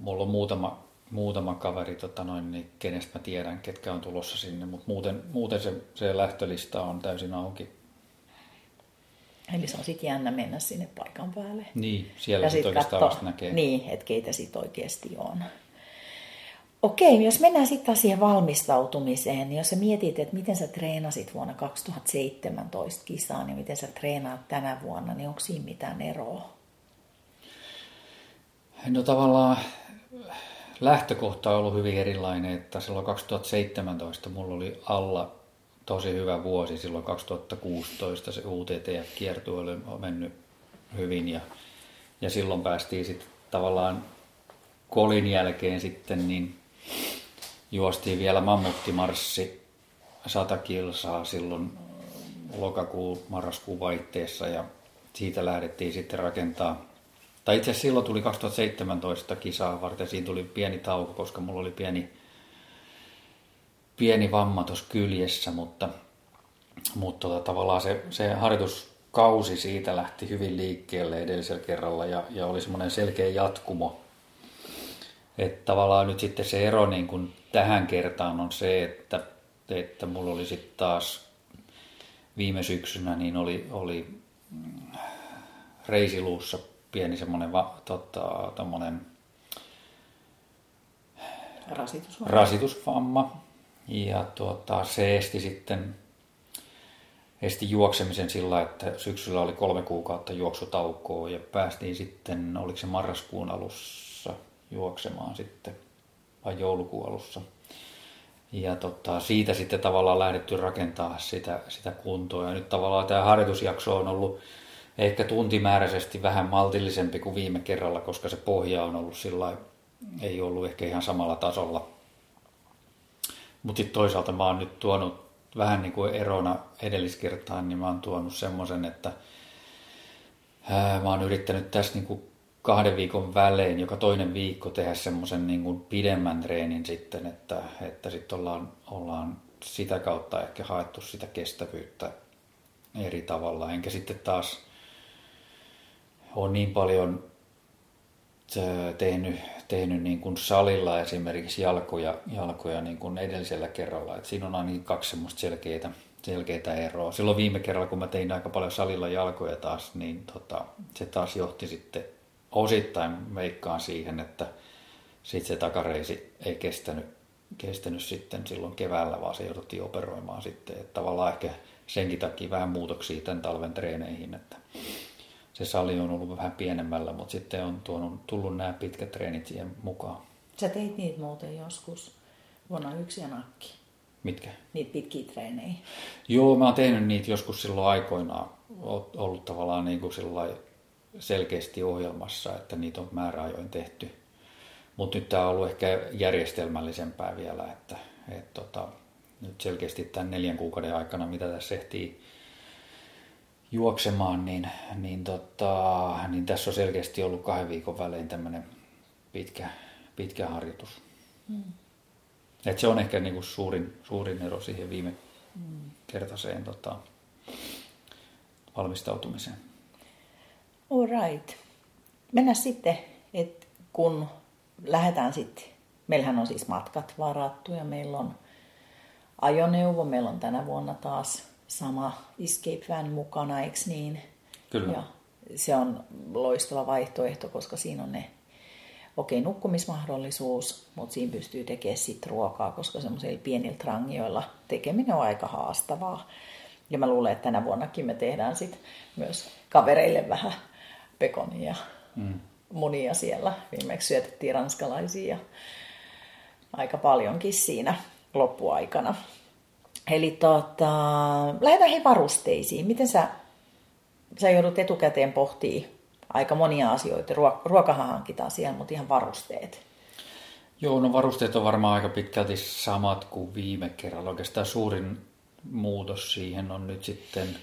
Speaker 2: mulla on muutama, muutama kaveri, tota noin, niin kenestä mä tiedän, ketkä on tulossa sinne, mutta muuten, muuten se, se lähtölista on täysin auki.
Speaker 1: Eli se on sitten jännä mennä sinne paikan päälle.
Speaker 2: Niin, siellä sitten oikeastaan katso, vasta näkee.
Speaker 1: Niin, että keitä sitten oikeasti on. Okei, jos mennään sitten siihen valmistautumiseen, niin jos sä mietit, että miten sä treenasit vuonna 2017 kisaan ja miten sä treenaat tänä vuonna, niin onko siinä mitään eroa?
Speaker 2: No tavallaan lähtökohta on ollut hyvin erilainen, että silloin 2017 mulla oli alla tosi hyvä vuosi. Silloin 2016 se UTTF-kiertue oli mennyt hyvin ja, ja silloin päästiin sitten tavallaan kolin jälkeen sitten niin juostiin vielä mammuttimarssi 100 kilsaa silloin lokakuun, marraskuun vaihteessa ja siitä lähdettiin sitten rakentaa. Tai itse asiassa silloin tuli 2017 kisaa varten, siinä tuli pieni tauko, koska mulla oli pieni, pieni vamma tuossa kyljessä, mutta, mutta tota, tavallaan se, se harjoituskausi siitä lähti hyvin liikkeelle edellisellä kerralla ja, ja oli semmoinen selkeä jatkumo että tavallaan nyt sitten se ero niin kuin tähän kertaan on se, että, että mulla oli sitten taas viime syksynä niin oli, oli reisiluussa pieni semmoinen tota,
Speaker 1: rasitusvamma.
Speaker 2: rasitusvamma. Ja tuota, se esti sitten esti juoksemisen sillä, että syksyllä oli kolme kuukautta juoksutaukoa ja päästiin sitten, oliko se marraskuun alussa juoksemaan sitten, vai joulukuun alussa. Ja tota, siitä sitten tavallaan lähdetty rakentaa sitä, sitä kuntoa. Ja nyt tavallaan tämä harjoitusjakso on ollut ehkä tuntimääräisesti vähän maltillisempi kuin viime kerralla, koska se pohja on ollut sillä ei ollut ehkä ihan samalla tasolla. Mutta sitten toisaalta mä oon nyt tuonut vähän niin kuin erona edelliskertaan, niin mä oon tuonut semmoisen, että ää, mä oon yrittänyt tässä niin kuin kahden viikon välein, joka toinen viikko tehdä semmoisen niin pidemmän treenin sitten, että, että sitten ollaan, ollaan sitä kautta ehkä haettu sitä kestävyyttä eri tavalla. Enkä sitten taas ole niin paljon tehnyt, tehnyt niin kuin salilla esimerkiksi jalkoja, jalkoja niin kuin edellisellä kerralla. Et siinä on ainakin kaksi semmoista selkeitä, selkeitä eroa. Silloin viime kerralla, kun mä tein aika paljon salilla jalkoja taas, niin tota, se taas johti sitten osittain veikkaan siihen, että sitten se takareisi ei kestänyt, kestänyt sitten silloin keväällä, vaan se jouduttiin operoimaan sitten. Että tavallaan ehkä senkin takia vähän muutoksia tämän talven treeneihin, että se sali on ollut vähän pienemmällä, mutta sitten on tuonut, tullut nämä pitkät treenit siihen mukaan.
Speaker 1: Sä teit niitä muuten joskus vuonna yksi ja nakki.
Speaker 2: Mitkä?
Speaker 1: Niitä pitkiä treenejä.
Speaker 2: Joo, mä oon tehnyt niitä joskus silloin aikoinaan. Ollut tavallaan niin kuin selkeästi ohjelmassa, että niitä on määräajoin tehty. Mutta nyt tämä on ollut ehkä järjestelmällisempää vielä, että et tota, nyt selkeästi tämän neljän kuukauden aikana, mitä tässä ehtii juoksemaan, niin, niin, tota, niin tässä on selkeästi ollut kahden viikon välein tämmöinen pitkä, pitkä harjoitus. Mm. Et se on ehkä niinku suurin, suurin ero siihen viime mm. kertaiseen tota, valmistautumiseen.
Speaker 1: All right. Mennään sitten, että kun lähdetään sitten, meillähän on siis matkat varattu ja meillä on ajoneuvo, meillä on tänä vuonna taas sama Escape Van mukana, eikö niin?
Speaker 2: Kyllä.
Speaker 1: Ja se on loistava vaihtoehto, koska siinä on ne okei, okay, nukkumismahdollisuus, mutta siinä pystyy tekemään sitten ruokaa, koska semmoisilla pienillä trangioilla tekeminen on aika haastavaa. Ja mä luulen, että tänä vuonnakin me tehdään sitten myös kavereille vähän pekonia. Mm. munia siellä. Viimeksi syötettiin ranskalaisia aika paljonkin siinä loppuaikana. Eli tota, lähdetään hei varusteisiin. Miten sä, sä joudut etukäteen pohtimaan aika monia asioita. Ruokahan hankitaan siellä, mutta ihan varusteet.
Speaker 2: Joo, no varusteet on varmaan aika pitkälti samat kuin viime kerralla. Oikeastaan suurin muutos siihen on nyt sitten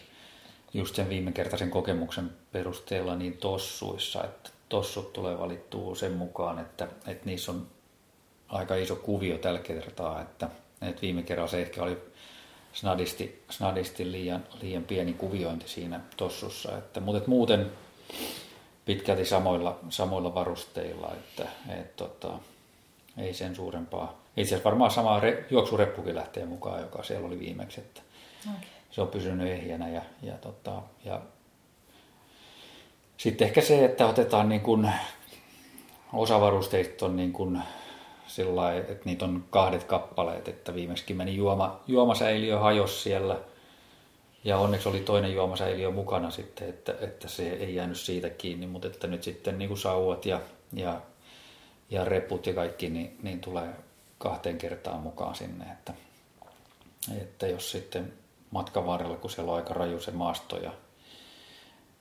Speaker 2: just sen viimekertaisen kokemuksen perusteella niin tossuissa, että tossut tulee valittua sen mukaan, että, että niissä on aika iso kuvio tällä kertaa, että, että viime kerralla se ehkä oli snadisti, snadisti liian, liian pieni kuviointi siinä tossussa, että, mutta että muuten pitkälti samoilla, samoilla varusteilla, että et, tota, ei sen suurempaa. Itse asiassa varmaan sama re, juoksureppukin lähtee mukaan, joka siellä oli viimeksi, että okay. Se on pysynyt ehjänä ja, ja, tota, ja sitten ehkä se, että otetaan niin kuin, osa varusteista on niin kuin sillä että niitä on kahdet kappaleet, että viimeksi meni juoma, juomasäiliö hajos siellä. Ja onneksi oli toinen juomasäiliö mukana sitten, että, että se ei jäänyt siitä kiinni, mutta että nyt sitten niin kuin sauvat ja, ja, ja reput ja kaikki niin, niin tulee kahteen kertaan mukaan sinne, että, että jos sitten matkan varrella, kun siellä on aika raju se maasto ja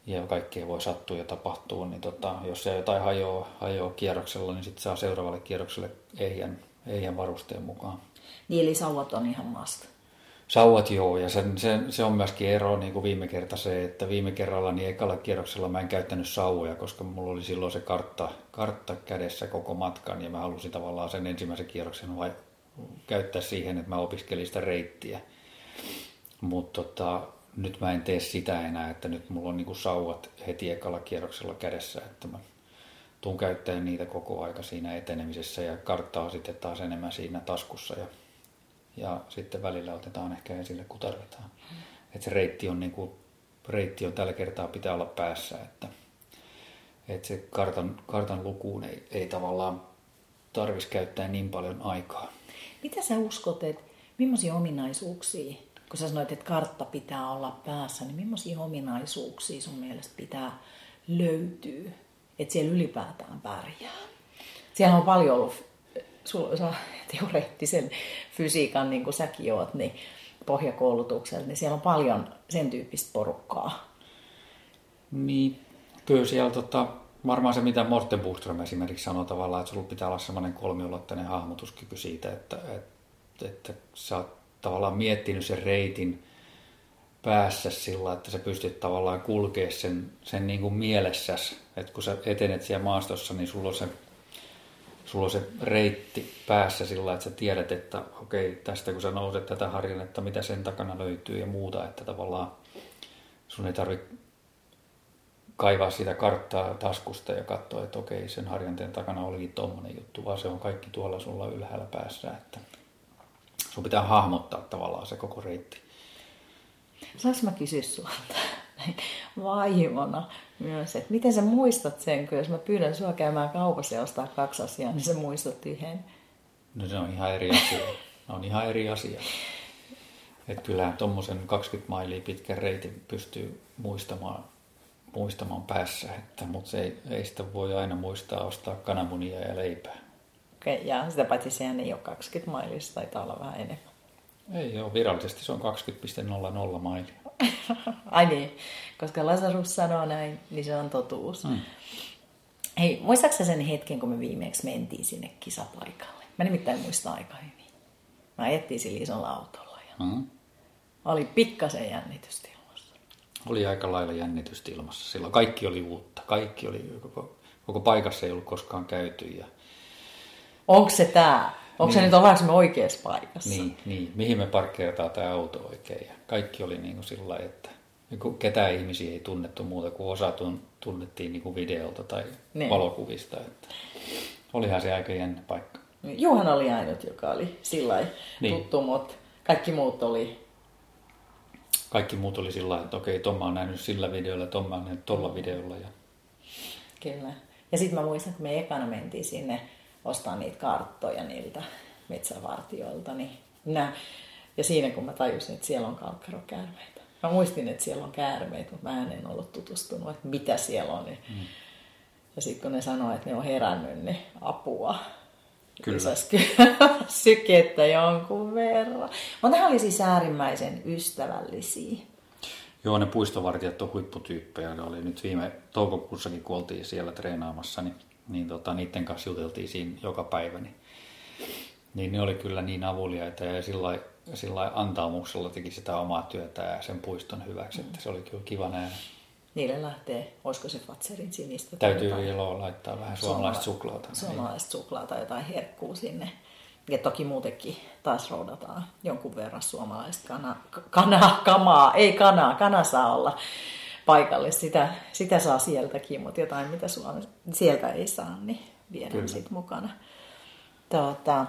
Speaker 2: ja kaikkea voi sattua ja tapahtua, niin tota, jos se jotain hajoaa, hajoaa kierroksella, niin sitten saa seuraavalle kierrokselle ehjän, ehjän varusteen mukaan.
Speaker 1: Niin eli sauvat on ihan maasta?
Speaker 2: Sauvat joo, ja sen, sen, se on myöskin ero niin kuin viime kerta se, että viime kerralla niin ekalla kierroksella mä en käyttänyt sauvoja, koska mulla oli silloin se kartta, kartta kädessä koko matkan, ja mä halusin tavallaan sen ensimmäisen kierroksen vai, käyttää siihen, että mä opiskelin sitä reittiä. Mutta tota, nyt mä en tee sitä enää, että nyt mulla on niinku sauvat heti ekalla kierroksella kädessä, että mä tuun käyttämään niitä koko aika siinä etenemisessä ja karttaa sitten taas enemmän siinä taskussa ja, ja sitten välillä otetaan ehkä esille, kun tarvitaan. Mm. Että se reitti on, niinku, reitti on tällä kertaa pitää olla päässä, että, että se kartan, kartan lukuun ei, ei tavallaan tarvitsisi käyttää niin paljon aikaa.
Speaker 1: Mitä sä uskot, että millaisia ominaisuuksia kun sä sanoit, että kartta pitää olla päässä, niin millaisia ominaisuuksia sun mielestä pitää löytyä, että siellä ylipäätään pärjää? Siellä on paljon ollut, sulla teoreettisen fysiikan, niin kuin säkin oot, niin pohjakoulutuksella, niin siellä on paljon sen tyyppistä porukkaa.
Speaker 2: Niin, kyllä siellä tota, varmaan se, mitä Morten Buchström esimerkiksi sanoo tavallaan, että sulla pitää olla sellainen kolmiulotteinen hahmotuskyky siitä, että, että, että sä oot tavallaan miettinyt sen reitin päässä sillä, että sä pystyt tavallaan kulkea sen, sen niin kuin mielessäsi. Että kun sä etenet siellä maastossa, niin sulla on se, sulla on se reitti päässä sillä, että sä tiedät, että okei, tästä kun sä nouset tätä harjannetta, mitä sen takana löytyy ja muuta, että tavallaan sun ei tarvitse kaivaa sitä karttaa taskusta ja katsoa, että okei, sen harjanteen takana olikin tommonen juttu, vaan se on kaikki tuolla sulla ylhäällä päässä. Että sun pitää hahmottaa tavallaan se koko reitti.
Speaker 1: Saanko mä kysyä sulta vaimona myös, että miten sä muistat sen, kun jos mä pyydän sua käymään kaupassa ja ostaa kaksi asiaa, niin sä muistat yhden?
Speaker 2: No se on ihan eri asia. Ne on ihan eri asia. Että kyllähän tuommoisen 20 mailia pitkän reitin pystyy muistamaan, muistamaan päässä, että, mutta se ei, ei sitä voi aina muistaa ostaa kananmunia ja leipää.
Speaker 1: Okei, ja sitä paitsi sehän ei ole 20 mailista, taitaa olla vähän enemmän.
Speaker 2: Ei ole, virallisesti se on 20,00 mailia.
Speaker 1: Ai niin, koska Lazarus sanoo näin, niin se on totuus. Hmm. Hei, muistaaksä sen hetken, kun me viimeksi mentiin sinne kisapaikalle? Mä nimittäin muistan aika hyvin. Mä ajettiin sillä isolla autolla ja hmm. oli pikkasen jännitystilmassa.
Speaker 2: Oli aika lailla jännitystilmassa. Silloin kaikki oli uutta. Kaikki oli, koko, koko paikassa ei ollut koskaan käyty ja
Speaker 1: onko se tämä? Onko niin. se nyt, ollaanko me oikeassa paikassa?
Speaker 2: Niin, niin, mihin me parkkeerataan tämä auto oikein. Ja kaikki oli niin kuin sillä lailla, että ketään ihmisiä ei tunnettu muuta kuin osa tunnettiin niin kuin videolta tai niin. valokuvista. Että olihan se aika jännä paikka.
Speaker 1: Juhan oli ainut, joka oli sillä niin. tuttu, mutta kaikki muut oli...
Speaker 2: Kaikki muut oli sillä että okei, Tomma on nähnyt sillä videolla, Tomma on nähnyt tuolla videolla. Ja...
Speaker 1: Kyllä. Ja sitten mä muistan, että me ekana mentiin sinne ostaa niitä karttoja niiltä metsävartijoilta. Niin nä, ja siinä kun mä tajusin, että siellä on kalkkarokäärmeitä. Mä muistin, että siellä on käärmeitä, mutta mä en ollut tutustunut, että mitä siellä on. Niin mm. Ja sitten kun ne sanoo, että ne on herännyt, niin apua.
Speaker 2: Kyllä.
Speaker 1: Sykettä jonkun verran. Mutta ne oli siis äärimmäisen ystävällisiä.
Speaker 2: Joo, ne puistovartijat on huipputyyppejä. Ne oli nyt viime toukokuussakin, kun oltiin siellä treenaamassa, niin, niin tota, niiden kanssa juteltiin siinä joka päivä. Niin, niin ne oli kyllä niin avuliaita ja sillä sillä antaumuksella teki sitä omaa työtä ja sen puiston hyväksi, että se oli kyllä kiva nähdä.
Speaker 1: Niille lähtee, olisiko se Fatserin sinistä?
Speaker 2: Täytyy iloa laittaa vähän suomalaista suklaata.
Speaker 1: Suomalaista suklaata, jotain herkkuu sinne. Ja toki muutenkin taas roudataan jonkun verran suomalaista kana, kana, kamaa, ei kanaa, kana saa olla paikallista, sitä, sitä saa sieltäkin, mutta jotain mitä Suomessa, sieltä ei saa, niin viedään sitten mukana. Tuota,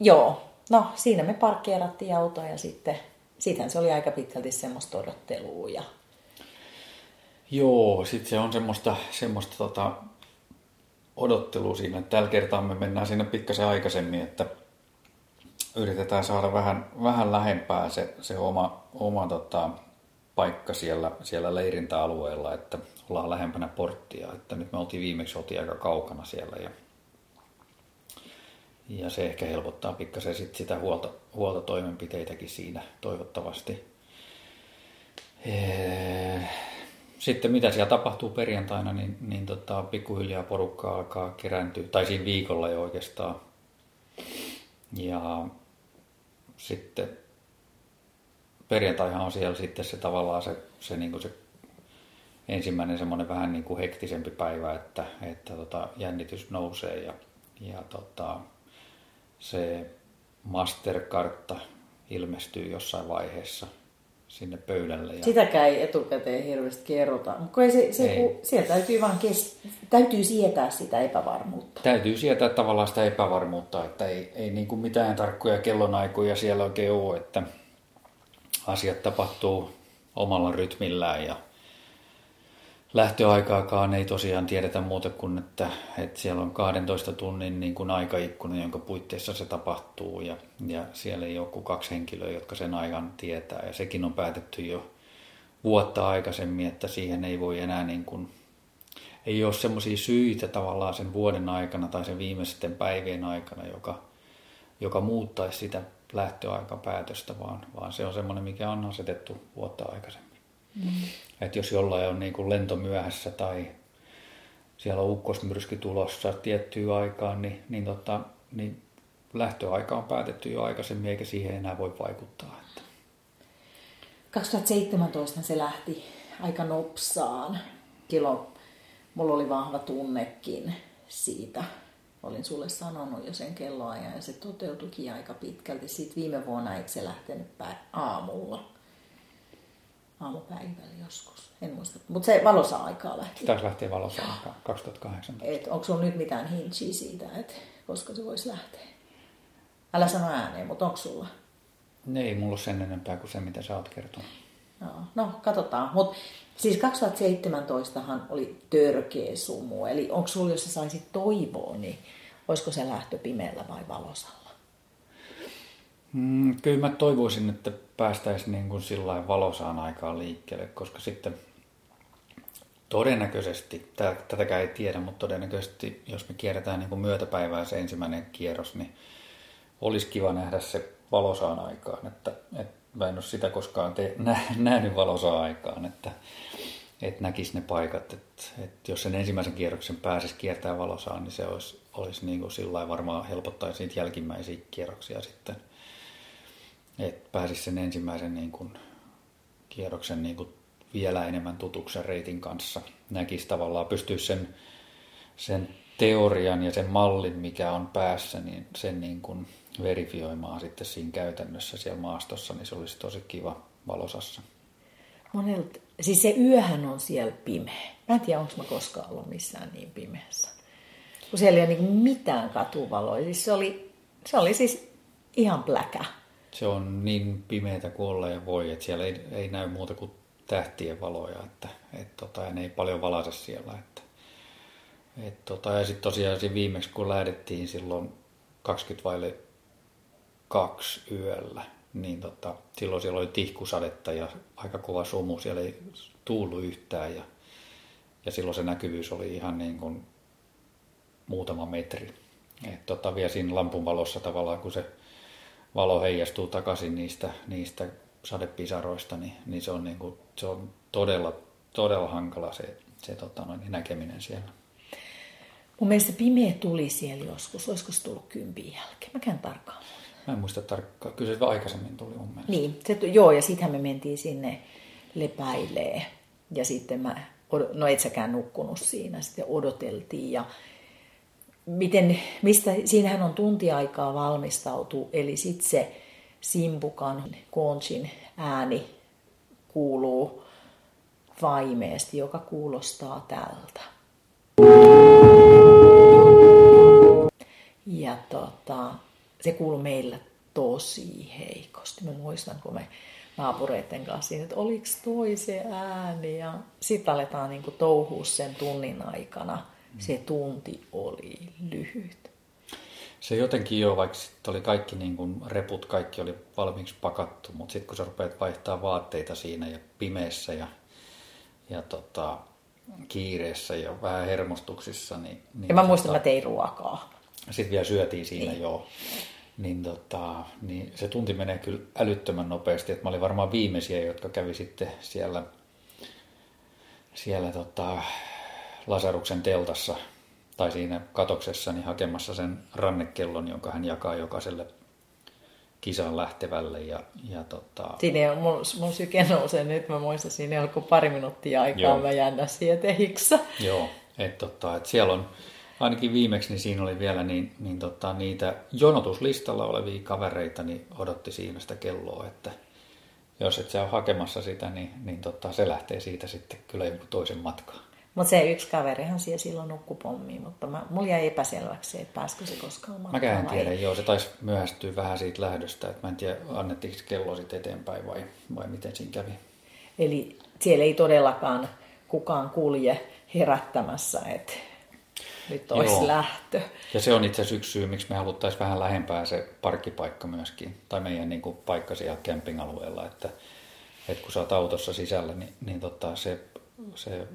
Speaker 1: joo, no siinä me parkkeerattiin autoa ja sitten sitten se oli aika pitkälti semmoista odottelua. Ja...
Speaker 2: Joo, sitten se on semmoista, semmoista tota, odottelua siinä. Tällä kertaa me mennään sinne pikkasen aikaisemmin, että yritetään saada vähän, vähän lähempää se, se oma, oma tota, paikka siellä, siellä leirintäalueella, että ollaan lähempänä porttia. Että nyt me oltiin viimeksi oltiin aika kaukana siellä ja ja se ehkä helpottaa pikkasen sit sitä huolta, huoltotoimenpiteitäkin siinä toivottavasti. Sitten mitä siellä tapahtuu perjantaina, niin, niin tota, pikkuhiljaa porukka alkaa kerääntyä, tai siinä viikolla jo oikeastaan. Ja sitten perjantaihan on siellä sitten se tavallaan se, se, niin kuin se ensimmäinen semmoinen vähän niin kuin hektisempi päivä, että, että tota, jännitys nousee ja, ja tota, se masterkartta ilmestyy jossain vaiheessa sinne pöydälle. Ja...
Speaker 1: Sitäkään ei etukäteen hirveästi kerrota, mutta ei se, se, ei. siellä täytyy vaan kes... täytyy sietää sitä epävarmuutta.
Speaker 2: Täytyy sietää tavallaan sitä epävarmuutta, että ei, ei niin kuin mitään tarkkoja kellonaikoja siellä oikein ole, että asiat tapahtuu omalla rytmillään ja lähtöaikaakaan ei tosiaan tiedetä muuta kuin, että, että siellä on 12 tunnin niin kuin aikaikkuna, jonka puitteissa se tapahtuu ja, ja siellä ei ole kuin kaksi henkilöä, jotka sen ajan tietää. Ja sekin on päätetty jo vuotta aikaisemmin, että siihen ei voi enää niin kuin, ei ole semmoisia syitä tavallaan sen vuoden aikana tai sen viimeisten päivien aikana, joka, joka muuttaisi sitä lähtöaikapäätöstä, vaan, vaan se on semmoinen, mikä on asetettu vuotta aikaisemmin. Mm. Että jos jollain on niin kuin lento myöhässä tai siellä on ukkosmyrsky tulossa tiettyyn aikaan, niin, niin, tota, niin lähtöaika on päätetty jo aikaisemmin, eikä siihen enää voi vaikuttaa. Että.
Speaker 1: 2017 se lähti aika nopsaan. Kilo, mulla oli vahva tunnekin siitä. Olin sulle sanonut jo sen kelloajan ja se toteutuikin aika pitkälti. Sitten viime vuonna eikö se lähtenyt aamulla aamupäivällä joskus. En muista. Mutta se valossa aikaa lähti.
Speaker 2: Taisi lähteä valossa aikaa 2008.
Speaker 1: Et onko sulla nyt mitään hintsiä siitä, että koska se voisi lähteä? Älä sano ääneen, mutta onko sulla?
Speaker 2: Ne ei mulla ole sen enempää kuin se, mitä sä oot kertonut.
Speaker 1: No, no katsotaan. Mut siis 2017han oli törkeä sumu. Eli onko sulla, jos sä saisit toivoa, niin olisiko se lähtö pimeällä vai valosalla?
Speaker 2: Mm, kyllä mä toivoisin, että päästäisiin niin kuin sillä valosaan aikaan liikkeelle, koska sitten todennäköisesti, tätäkään ei tiedä, mutta todennäköisesti jos me kierretään niin kuin myötäpäivää se ensimmäinen kierros, niin olisi kiva nähdä se valosaan aikaan. Että, että mä en ole sitä koskaan te, nä, nähnyt valosaan aikaan, että, että näkisi ne paikat. Että, että jos sen ensimmäisen kierroksen pääsisi kiertää valosaan, niin se olisi, olisi niin kuin sillä varmaan helpottaisi niitä jälkimmäisiä kierroksia sitten – että pääsisi sen ensimmäisen niin kuin, kierroksen niin kuin, vielä enemmän tutuksen reitin kanssa. Näkisi tavallaan, pystyisi sen, sen teorian ja sen mallin, mikä on päässä, niin sen niin kuin verifioimaan sitten siinä käytännössä siellä maastossa, niin se olisi tosi kiva valosassa.
Speaker 1: Monelta, siis se yöhän on siellä pimeä. Mä en tiedä, onko mä koskaan ollut missään niin pimeässä. Kun siellä ei ole niin mitään katuvaloja. Siis se, oli, se oli siis ihan pläkä
Speaker 2: se on niin pimeätä kuin olla ja voi, että siellä ei, ei näy muuta kuin tähtien valoja, että et tota, ja ne ei paljon valaise siellä. Että, et tota, ja sitten tosiaan viimeksi kun lähdettiin silloin 20 vaille kaksi yöllä, niin tota, silloin siellä oli tihkusadetta ja aika kova sumu, siellä ei tuulu yhtään ja, ja silloin se näkyvyys oli ihan niin kuin muutama metri. Et tota, vielä siinä lampun valossa tavallaan, kun se valo heijastuu takaisin niistä, niistä sadepisaroista, niin, niin, se, on niin kuin, se on todella, todella hankala se, se tota, noin, näkeminen siellä.
Speaker 1: Mun mielestä pimeä tuli siellä joskus. Olisiko se tullut kympin jälkeen? Mä käyn tarkkaan.
Speaker 2: Mä en muista tarkkaan. Kyllä se aikaisemmin tuli mun mielestä.
Speaker 1: Niin, se, joo, ja sittenhän me mentiin sinne lepäilee. Ja sitten mä, no et säkään nukkunut siinä, sitten odoteltiin. Ja miten, mistä, siinähän on tunti aikaa valmistautua, eli sitten se simpukan, konchin ääni kuuluu vaimeesti, joka kuulostaa tältä. Ja tota, se kuuluu meillä tosi heikosti. Mä muistan, kun me naapureiden kanssa että oliko toi se ääni. Ja sitten aletaan niin touhua sen tunnin aikana. Se tunti oli lyhyt.
Speaker 2: Se jotenkin jo, vaikka sitten oli kaikki niin kuin reput, kaikki oli valmiiksi pakattu, mutta sitten kun sä rupeat vaihtaa vaatteita siinä ja pimeässä ja, ja tota, kiireessä ja vähän hermostuksissa. Niin, niin
Speaker 1: ja mä muistan, tota, mä tein ruokaa.
Speaker 2: Sitten vielä syötiin siinä niin. jo. Niin, tota, niin se tunti menee kyllä älyttömän nopeasti. että mä olin varmaan viimeisiä, jotka kävi sitten siellä, siellä tota, Lasaruksen teltassa tai siinä katoksessa niin hakemassa sen rannekellon, jonka hän jakaa jokaiselle kisaan lähtevälle. Ja, ja tota...
Speaker 1: Siinä on, mun, mun syke nousee nyt, mä muistan, siinä ei ollut pari minuuttia aikaa, Joo. mä jännä siihen.
Speaker 2: Joo, että tota, et siellä on, ainakin viimeksi niin siinä oli vielä niin, niin tota, niitä jonotuslistalla olevia kavereita, niin odotti siinä sitä kelloa, että jos et sä ole hakemassa sitä, niin, niin tota, se lähtee siitä sitten kyllä joku toisen matkaan.
Speaker 1: Mutta se yksi kaverihan siellä silloin nukkui pommiin, mutta mä, mulla jäi epäselväksi se, että pääskö se koskaan matkaan.
Speaker 2: Mäkään en tiedä, joo, se taisi myöhästyä vähän siitä lähdöstä, että mä en tiedä, annettiinko kello sitten eteenpäin vai, vai miten siinä kävi.
Speaker 1: Eli siellä ei todellakaan kukaan kulje herättämässä, että nyt olisi Joo. lähtö.
Speaker 2: Ja se on itse asiassa yksi syy, miksi me haluttaisiin vähän lähempää se parkkipaikka myöskin, tai meidän niin kuin, paikka siellä campingalueella, että, että kun sä oot autossa sisällä, niin, niin tota, se, se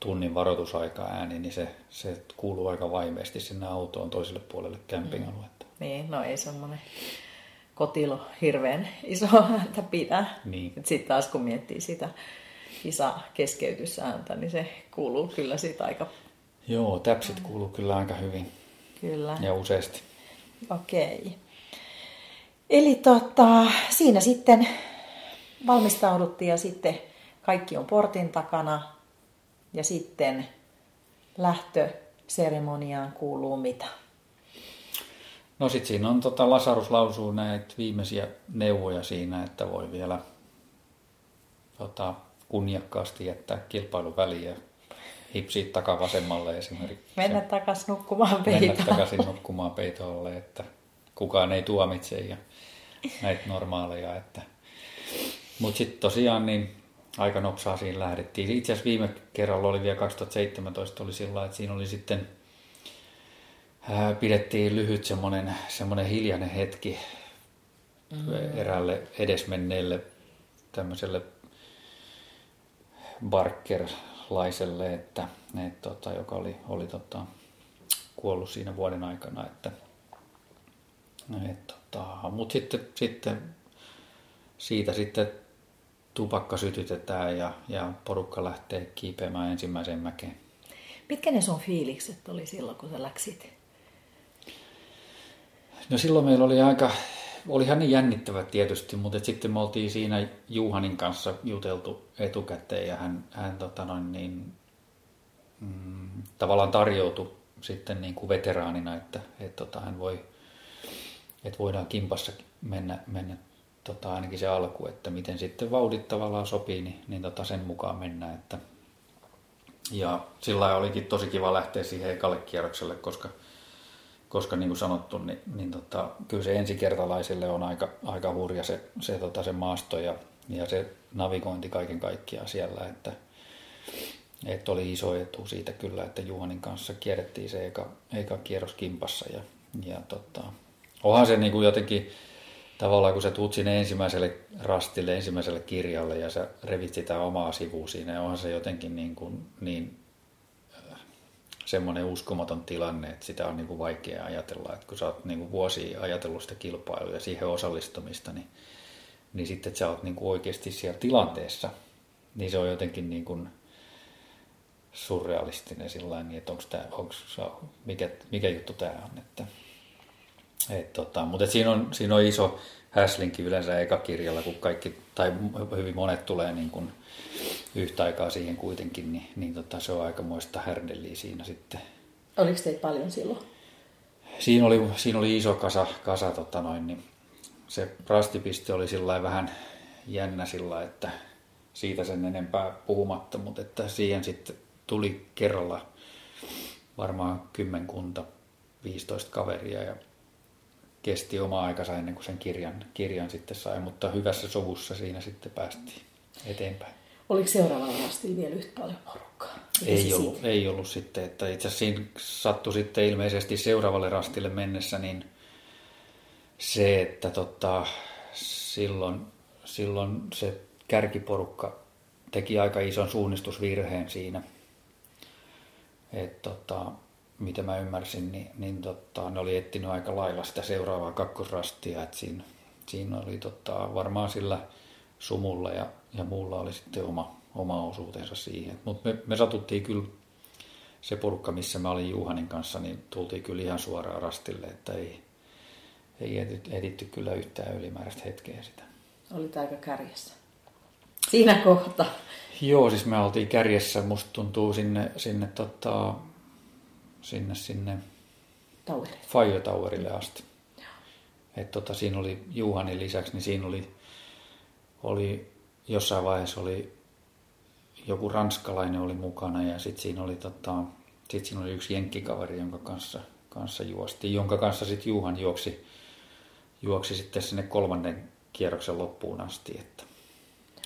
Speaker 2: tunnin varoitusaika ääni, niin se, se kuuluu aika vaimeesti sinne autoon toiselle puolelle campingaluetta.
Speaker 1: Mm. Niin, no ei semmoinen kotilo hirveän iso ääntä pidä. Niin. Sitten taas kun miettii sitä kisa keskeytysääntä, niin se kuuluu kyllä siitä aika...
Speaker 2: Joo, täpsit kuuluu kyllä aika hyvin.
Speaker 1: Kyllä.
Speaker 2: Ja useasti.
Speaker 1: Okei. Eli tota, siinä sitten valmistauduttiin ja sitten kaikki on portin takana. Ja sitten lähtöseremoniaan kuuluu mitä?
Speaker 2: No sitten siinä on, tota, Lasarus lausuu näitä viimeisiä neuvoja siinä, että voi vielä tota, kunniakkaasti jättää kilpailun väliin ja hipsiä takavasemmalle esimerkiksi.
Speaker 1: Mennä takaisin nukkumaan peitoon.
Speaker 2: Mennä takaisin nukkumaan peitolle, että kukaan ei tuomitse ja näitä normaaleja. Että... Mutta sitten tosiaan niin aika nopsaa siinä lähdettiin. Itse asiassa viime kerralla oli vielä 2017 oli sillä että siinä oli sitten ää, pidettiin lyhyt semmoinen, semmoinen hiljainen hetki mm. eräälle edesmenneelle tämmöiselle Barker-laiselle, että, et, tota, joka oli, oli tota, kuollut siinä vuoden aikana. Että, et, tota, Mutta sitten, sitten siitä sitten tupakka sytytetään ja, ja porukka lähtee kiipeämään ensimmäiseen mäkeen.
Speaker 1: Mitkä ne sun fiilikset oli silloin, kun sä läksit?
Speaker 2: No silloin meillä oli aika, olihan niin jännittävä tietysti, mutta sitten me oltiin siinä Juhanin kanssa juteltu etukäteen ja hän, hän tota noin niin, mm, tavallaan tarjoutui sitten niin kuin veteraanina, että, että tota, hän voi, että voidaan kimpassa mennä, mennä tota, ainakin se alku, että miten sitten vauhdit tavallaan sopii, niin, niin tota sen mukaan mennään. Että, ja sillä olikin tosi kiva lähteä siihen ekalle kierrokselle, koska, koska niin kuin sanottu, niin, niin tota, kyllä se ensikertalaisille on aika, aika hurja se, se, tota, se maasto ja, ja se navigointi kaiken kaikkiaan siellä, että, että oli iso etu siitä kyllä, että Juhanin kanssa kierrettiin se eka, eka kierros kimpassa ja, ja tota, onhan se niin kuin jotenkin tavallaan kun sä tuut sinne ensimmäiselle rastille, ensimmäiselle kirjalle ja sä revit sitä omaa sivua siinä, onhan se jotenkin niin, kuin, niin semmoinen uskomaton tilanne, että sitä on niin kuin vaikea ajatella. Että kun sä oot niin kuin vuosia ajatellut sitä kilpailua ja siihen osallistumista, niin, niin sitten, että sä oot niin kuin oikeasti siellä tilanteessa, niin se on jotenkin niin kuin surrealistinen sillä niin että onko tämä, onko, mikä, mikä juttu tämä on. Että, et, tota, mutta siinä, on, siinä on iso häslinki yleensä eka kirjalla, kun kaikki, tai hyvin monet tulee niin kuin yhtä aikaa siihen kuitenkin, niin, niin tota, se on aika muista härdelliä siinä sitten.
Speaker 1: Oliko teitä paljon silloin?
Speaker 2: Siinä oli, siinä oli iso kasa, kasa tota noin, niin se rastipiste oli sillä vähän jännä sillä, että siitä sen enempää puhumatta, mutta että siihen sitten tuli kerralla varmaan kymmenkunta, 15 kaveria ja kesti oma aikansa ennen kuin sen kirjan, kirjan sitten sai, mutta hyvässä sovussa siinä sitten päästiin eteenpäin.
Speaker 1: Oliko seuraavalla rastilla vielä yhtä paljon porukkaa?
Speaker 2: ei ollut, ei ollut sitten, että itse asiassa siinä sattui sitten ilmeisesti seuraavalle rastille mennessä, niin se, että tota, silloin, silloin se kärkiporukka teki aika ison suunnistusvirheen siinä. Et tota, mitä mä ymmärsin, niin, niin tota, ne oli etsinyt aika lailla sitä seuraavaa kakkosrastia. Et siinä, siinä oli tota, varmaan sillä sumulla ja, ja muulla oli sitten oma, oma osuutensa siihen. Mutta me, me satuttiin kyllä, se porukka, missä mä olin Juhanin kanssa, niin tultiin kyllä ihan suoraan rastille, että ei, ei etitty kyllä yhtään ylimääräistä hetkeä sitä.
Speaker 1: Oli aika kärjessä. Siinä kohtaa.
Speaker 2: Joo, siis me oltiin kärjessä, musta tuntuu sinne, sinne, tota, sinne, sinne Fajo Towerille asti. Et tota, siinä oli Juhanin lisäksi, niin siinä oli, oli jossain vaiheessa oli joku ranskalainen oli mukana ja sitten siinä oli, tota, sit siinä oli yksi jenkkikaveri, jonka kanssa, kanssa juosti, jonka kanssa sitten Juhan juoksi, juoksi sitten sinne kolmannen kierroksen loppuun asti, että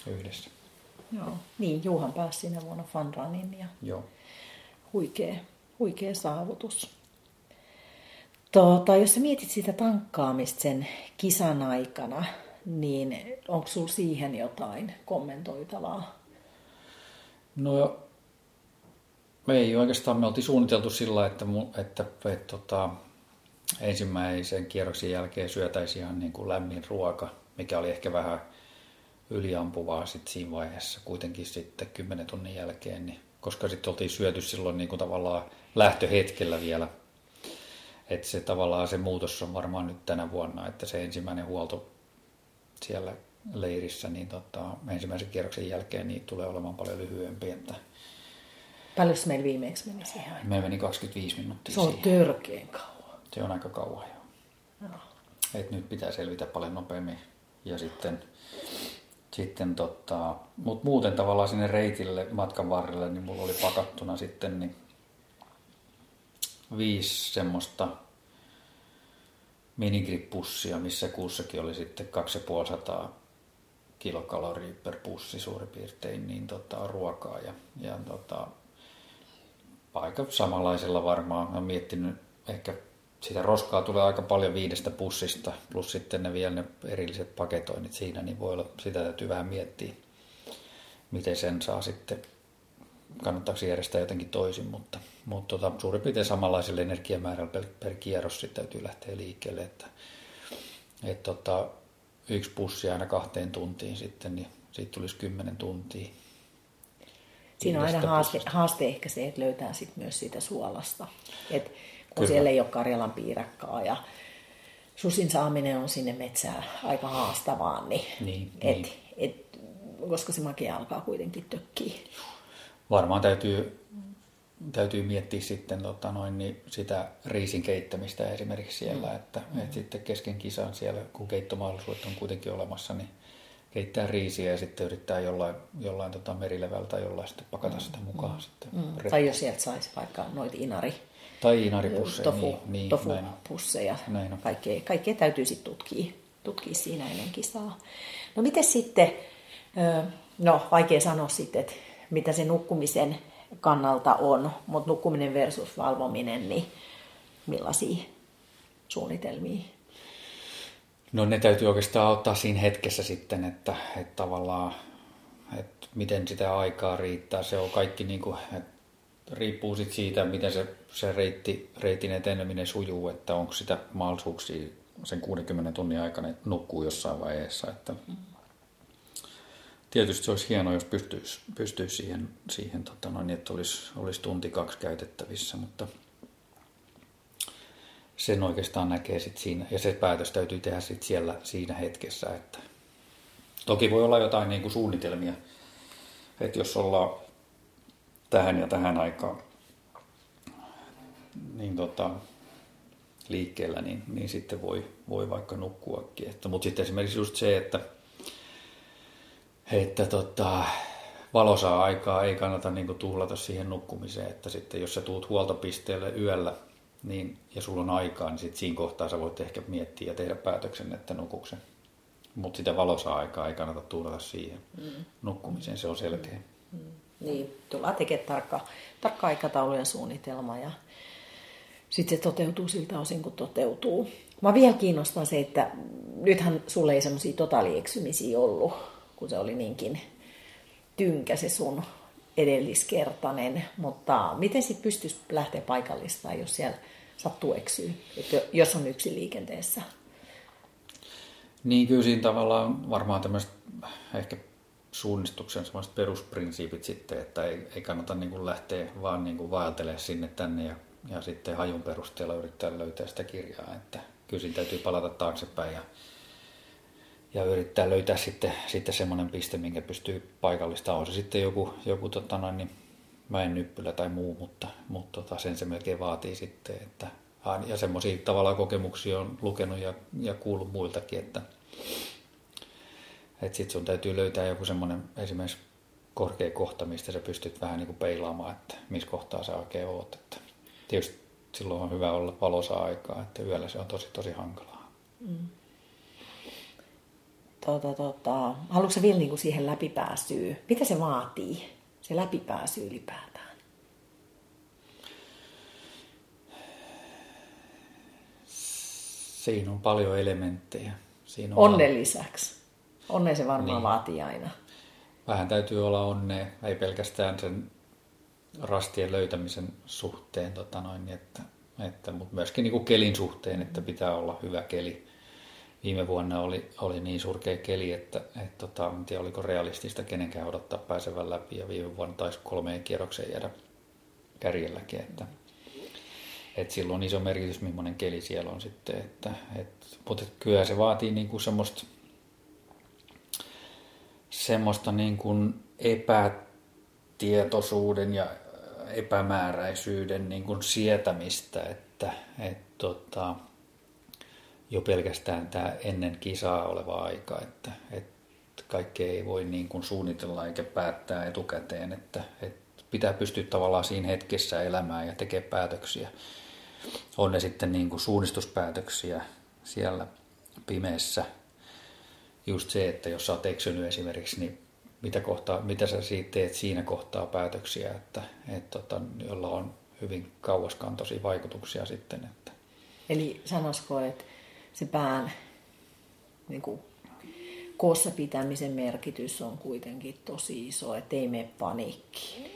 Speaker 2: yhdessä.
Speaker 1: Joo, niin Juhan pääsi sinne vuonna Funrunin ja
Speaker 2: Joo.
Speaker 1: Huikea, huikea saavutus. Tuota, jos sä mietit sitä tankkaamista sen kisan aikana, niin onko sulla siihen jotain kommentoitavaa?
Speaker 2: No me ei oikeastaan, me oltiin suunniteltu sillä, että, että, että, että tota, ensimmäisen kierroksen jälkeen syötäisiin ihan niin kuin lämmin ruoka, mikä oli ehkä vähän yliampuvaa sitten siinä vaiheessa kuitenkin sitten 10 tunnin jälkeen, niin, koska sitten oltiin syöty silloin niin kuin tavallaan lähtöhetkellä vielä. Että se tavallaan se muutos on varmaan nyt tänä vuonna, että se ensimmäinen huolto siellä leirissä, niin tota, ensimmäisen kierroksen jälkeen niin tulee olemaan paljon lyhyempi. Että
Speaker 1: Paljon meillä viimeksi meni siihen?
Speaker 2: Me meni 25 minuuttia
Speaker 1: Se on
Speaker 2: siihen.
Speaker 1: törkeen kauan.
Speaker 2: Se on aika kauan jo.
Speaker 1: No.
Speaker 2: Et nyt pitää selvitä paljon nopeammin. Ja sitten, sitten tota, mut muuten tavallaan sinne reitille matkan varrelle, niin mulla oli pakattuna sitten niin viisi semmoista minigrippussia, missä kussakin oli sitten 2500 kilokaloria per pussi suurin piirtein niin tota, ruokaa ja, ja tota, aika samanlaisella varmaan. Olen miettinyt ehkä sitä roskaa tulee aika paljon viidestä pussista, plus sitten ne vielä ne erilliset paketoinnit siinä, niin voi olla, sitä täytyy vähän miettiä, miten sen saa sitten, kannattaako järjestää jotenkin toisin, mutta, mutta tota, suurin piirtein samanlaisella energiamäärällä per, per kierros sitten täytyy lähteä liikkeelle, että et tota, yksi pussi aina kahteen tuntiin sitten, niin siitä tulisi kymmenen tuntia.
Speaker 1: Siinä on aina haaste, haaste ehkä se, että löytää sit myös siitä suolasta. Et kun Kyllä. siellä ei ole Karjalan piirakkaa ja susin saaminen on sinne metsään aika haastavaa, niin,
Speaker 2: niin,
Speaker 1: et,
Speaker 2: niin.
Speaker 1: Et, koska se makia alkaa kuitenkin tökkiä.
Speaker 2: Varmaan täytyy, täytyy miettiä sitten tota noin, niin sitä riisin keittämistä esimerkiksi siellä, mm. että, mm. että sitten kesken kisan siellä, kun keittomahdollisuudet on kuitenkin olemassa, niin keittää riisiä ja sitten yrittää jollain, jollain tota merilevältä tai jollain sitten pakata sitä mukaan. Mm. Sitten
Speaker 1: mm. Tai jos sieltä saisi vaikka noita inari,
Speaker 2: tai inaripusseja.
Speaker 1: Tofu,
Speaker 2: niin, niin,
Speaker 1: tofupusseja. Kaikkea, kaikkea täytyy sitten tutkia, tutkia siinä ennen kisaa. No miten sitten, no vaikea sanoa sitten, että mitä se nukkumisen kannalta on, mutta nukkuminen versus valvominen, niin millaisia suunnitelmia?
Speaker 2: No ne täytyy oikeastaan ottaa siinä hetkessä sitten, että, että tavallaan, että miten sitä aikaa riittää. Se on kaikki niin kuin, että riippuu sit siitä, miten se, se reitti, reitin eteneminen sujuu, että onko sitä mahdollisuuksia sen 60 tunnin aikana nukkuu jossain vaiheessa. Että tietysti se olisi hienoa, jos pystyisi, pystyisi siihen, siihen tota noin, että olisi, olisi tunti kaksi käytettävissä, mutta sen oikeastaan näkee sit siinä, ja se päätös täytyy tehdä sit siellä siinä hetkessä. Että toki voi olla jotain niin kuin suunnitelmia, että jos ollaan tähän ja tähän aikaan niin tota, liikkeellä, niin, niin sitten voi, voi vaikka nukkuakin. Että, mutta sitten esimerkiksi just se, että, että tota, valosaa aikaa ei kannata niin kuin tuhlata siihen nukkumiseen, että sitten jos sä tuut huoltopisteelle yöllä niin, ja sulla on aikaa, niin sitten siinä kohtaa sä voit ehkä miettiä ja tehdä päätöksen, että nukuksen. Mutta sitä valosaa aikaa ei kannata tuhlata siihen mm. nukkumiseen, se on selkeä. Mm.
Speaker 1: Niin, tullaan tekemään tarkka, tarkka aikataulu ja suunnitelma ja sitten se toteutuu siltä osin, kun toteutuu. Mä vielä kiinnostaa se, että nythän sulle ei semmoisia totaalieksymisii ollut, kun se oli niinkin tynkä se sun edelliskertainen, mutta miten sitten pystyisi lähteä paikallista, jos siellä sattuu eksyy, että jos on yksi liikenteessä?
Speaker 2: Niin kyllä siinä tavallaan varmaan tämmöiset ehkä suunnistuksen semmoiset perusprinsiipit sitten, että ei, ei kannata niin kuin lähteä vaan niin kuin vaeltelemaan sinne tänne ja, ja sitten hajun perusteella yrittää löytää sitä kirjaa. Että kyllä siinä täytyy palata taaksepäin ja, ja yrittää löytää sitten, sitten semmoinen piste, minkä pystyy paikallista. On se sitten joku, joku tota noin, niin mäen nyppylä tai muu, mutta, mutta tota, sen se melkein vaatii sitten. Että, ja semmoisia tavallaan kokemuksia on lukenut ja, ja kuullut muiltakin, että, että sitten sun täytyy löytää joku semmoinen esimerkiksi korkea kohta, mistä sä pystyt vähän niin kuin peilaamaan, että missä kohtaa sä oikein oot. Että tietysti silloin on hyvä olla valosa aikaa, että yöllä se on tosi tosi hankalaa. Mm.
Speaker 1: Tota, tota, haluatko vielä niin kuin siihen läpipääsyyn? Mitä se vaatii, se läpipääsy ylipäätään?
Speaker 2: Siinä on paljon elementtejä. Siinä
Speaker 1: on Onnen lisäksi. Onne se varmaan niin. vaatii aina.
Speaker 2: Vähän täytyy olla onnea, ei pelkästään sen rastien löytämisen suhteen, tota noin, että, että, mutta myöskin niin kuin kelin suhteen, että pitää olla hyvä keli. Viime vuonna oli, oli niin surkea keli, että et, tota, en tiedä oliko realistista kenenkään odottaa pääsevän läpi ja viime vuonna taisi kolmeen kierrokseen jäädä kärjelläkin, että, et silloin on iso merkitys, millainen keli siellä on sitten. Että, et, mutta kyllä se vaatii niin kuin semmoista semmoista niin kuin epätietoisuuden ja epämääräisyyden niin kuin sietämistä, että et, tota, jo pelkästään tämä ennen kisaa oleva aika, että et kaikkea ei voi niin kuin suunnitella eikä päättää etukäteen, että et pitää pystyä tavallaan siinä hetkessä elämään ja tekemään päätöksiä. On ne sitten niin kuin suunnistuspäätöksiä siellä pimeässä just se, että jos sä oot eksynyt esimerkiksi, niin mitä, kohtaa, mitä sä siitä teet siinä kohtaa päätöksiä, että, että tota, jolla on hyvin kauaskantoisia vaikutuksia sitten. Että.
Speaker 1: Eli sanoisiko, että se pään niin kuin, koossa pitämisen merkitys on kuitenkin tosi iso, että ei mene paniikkiin?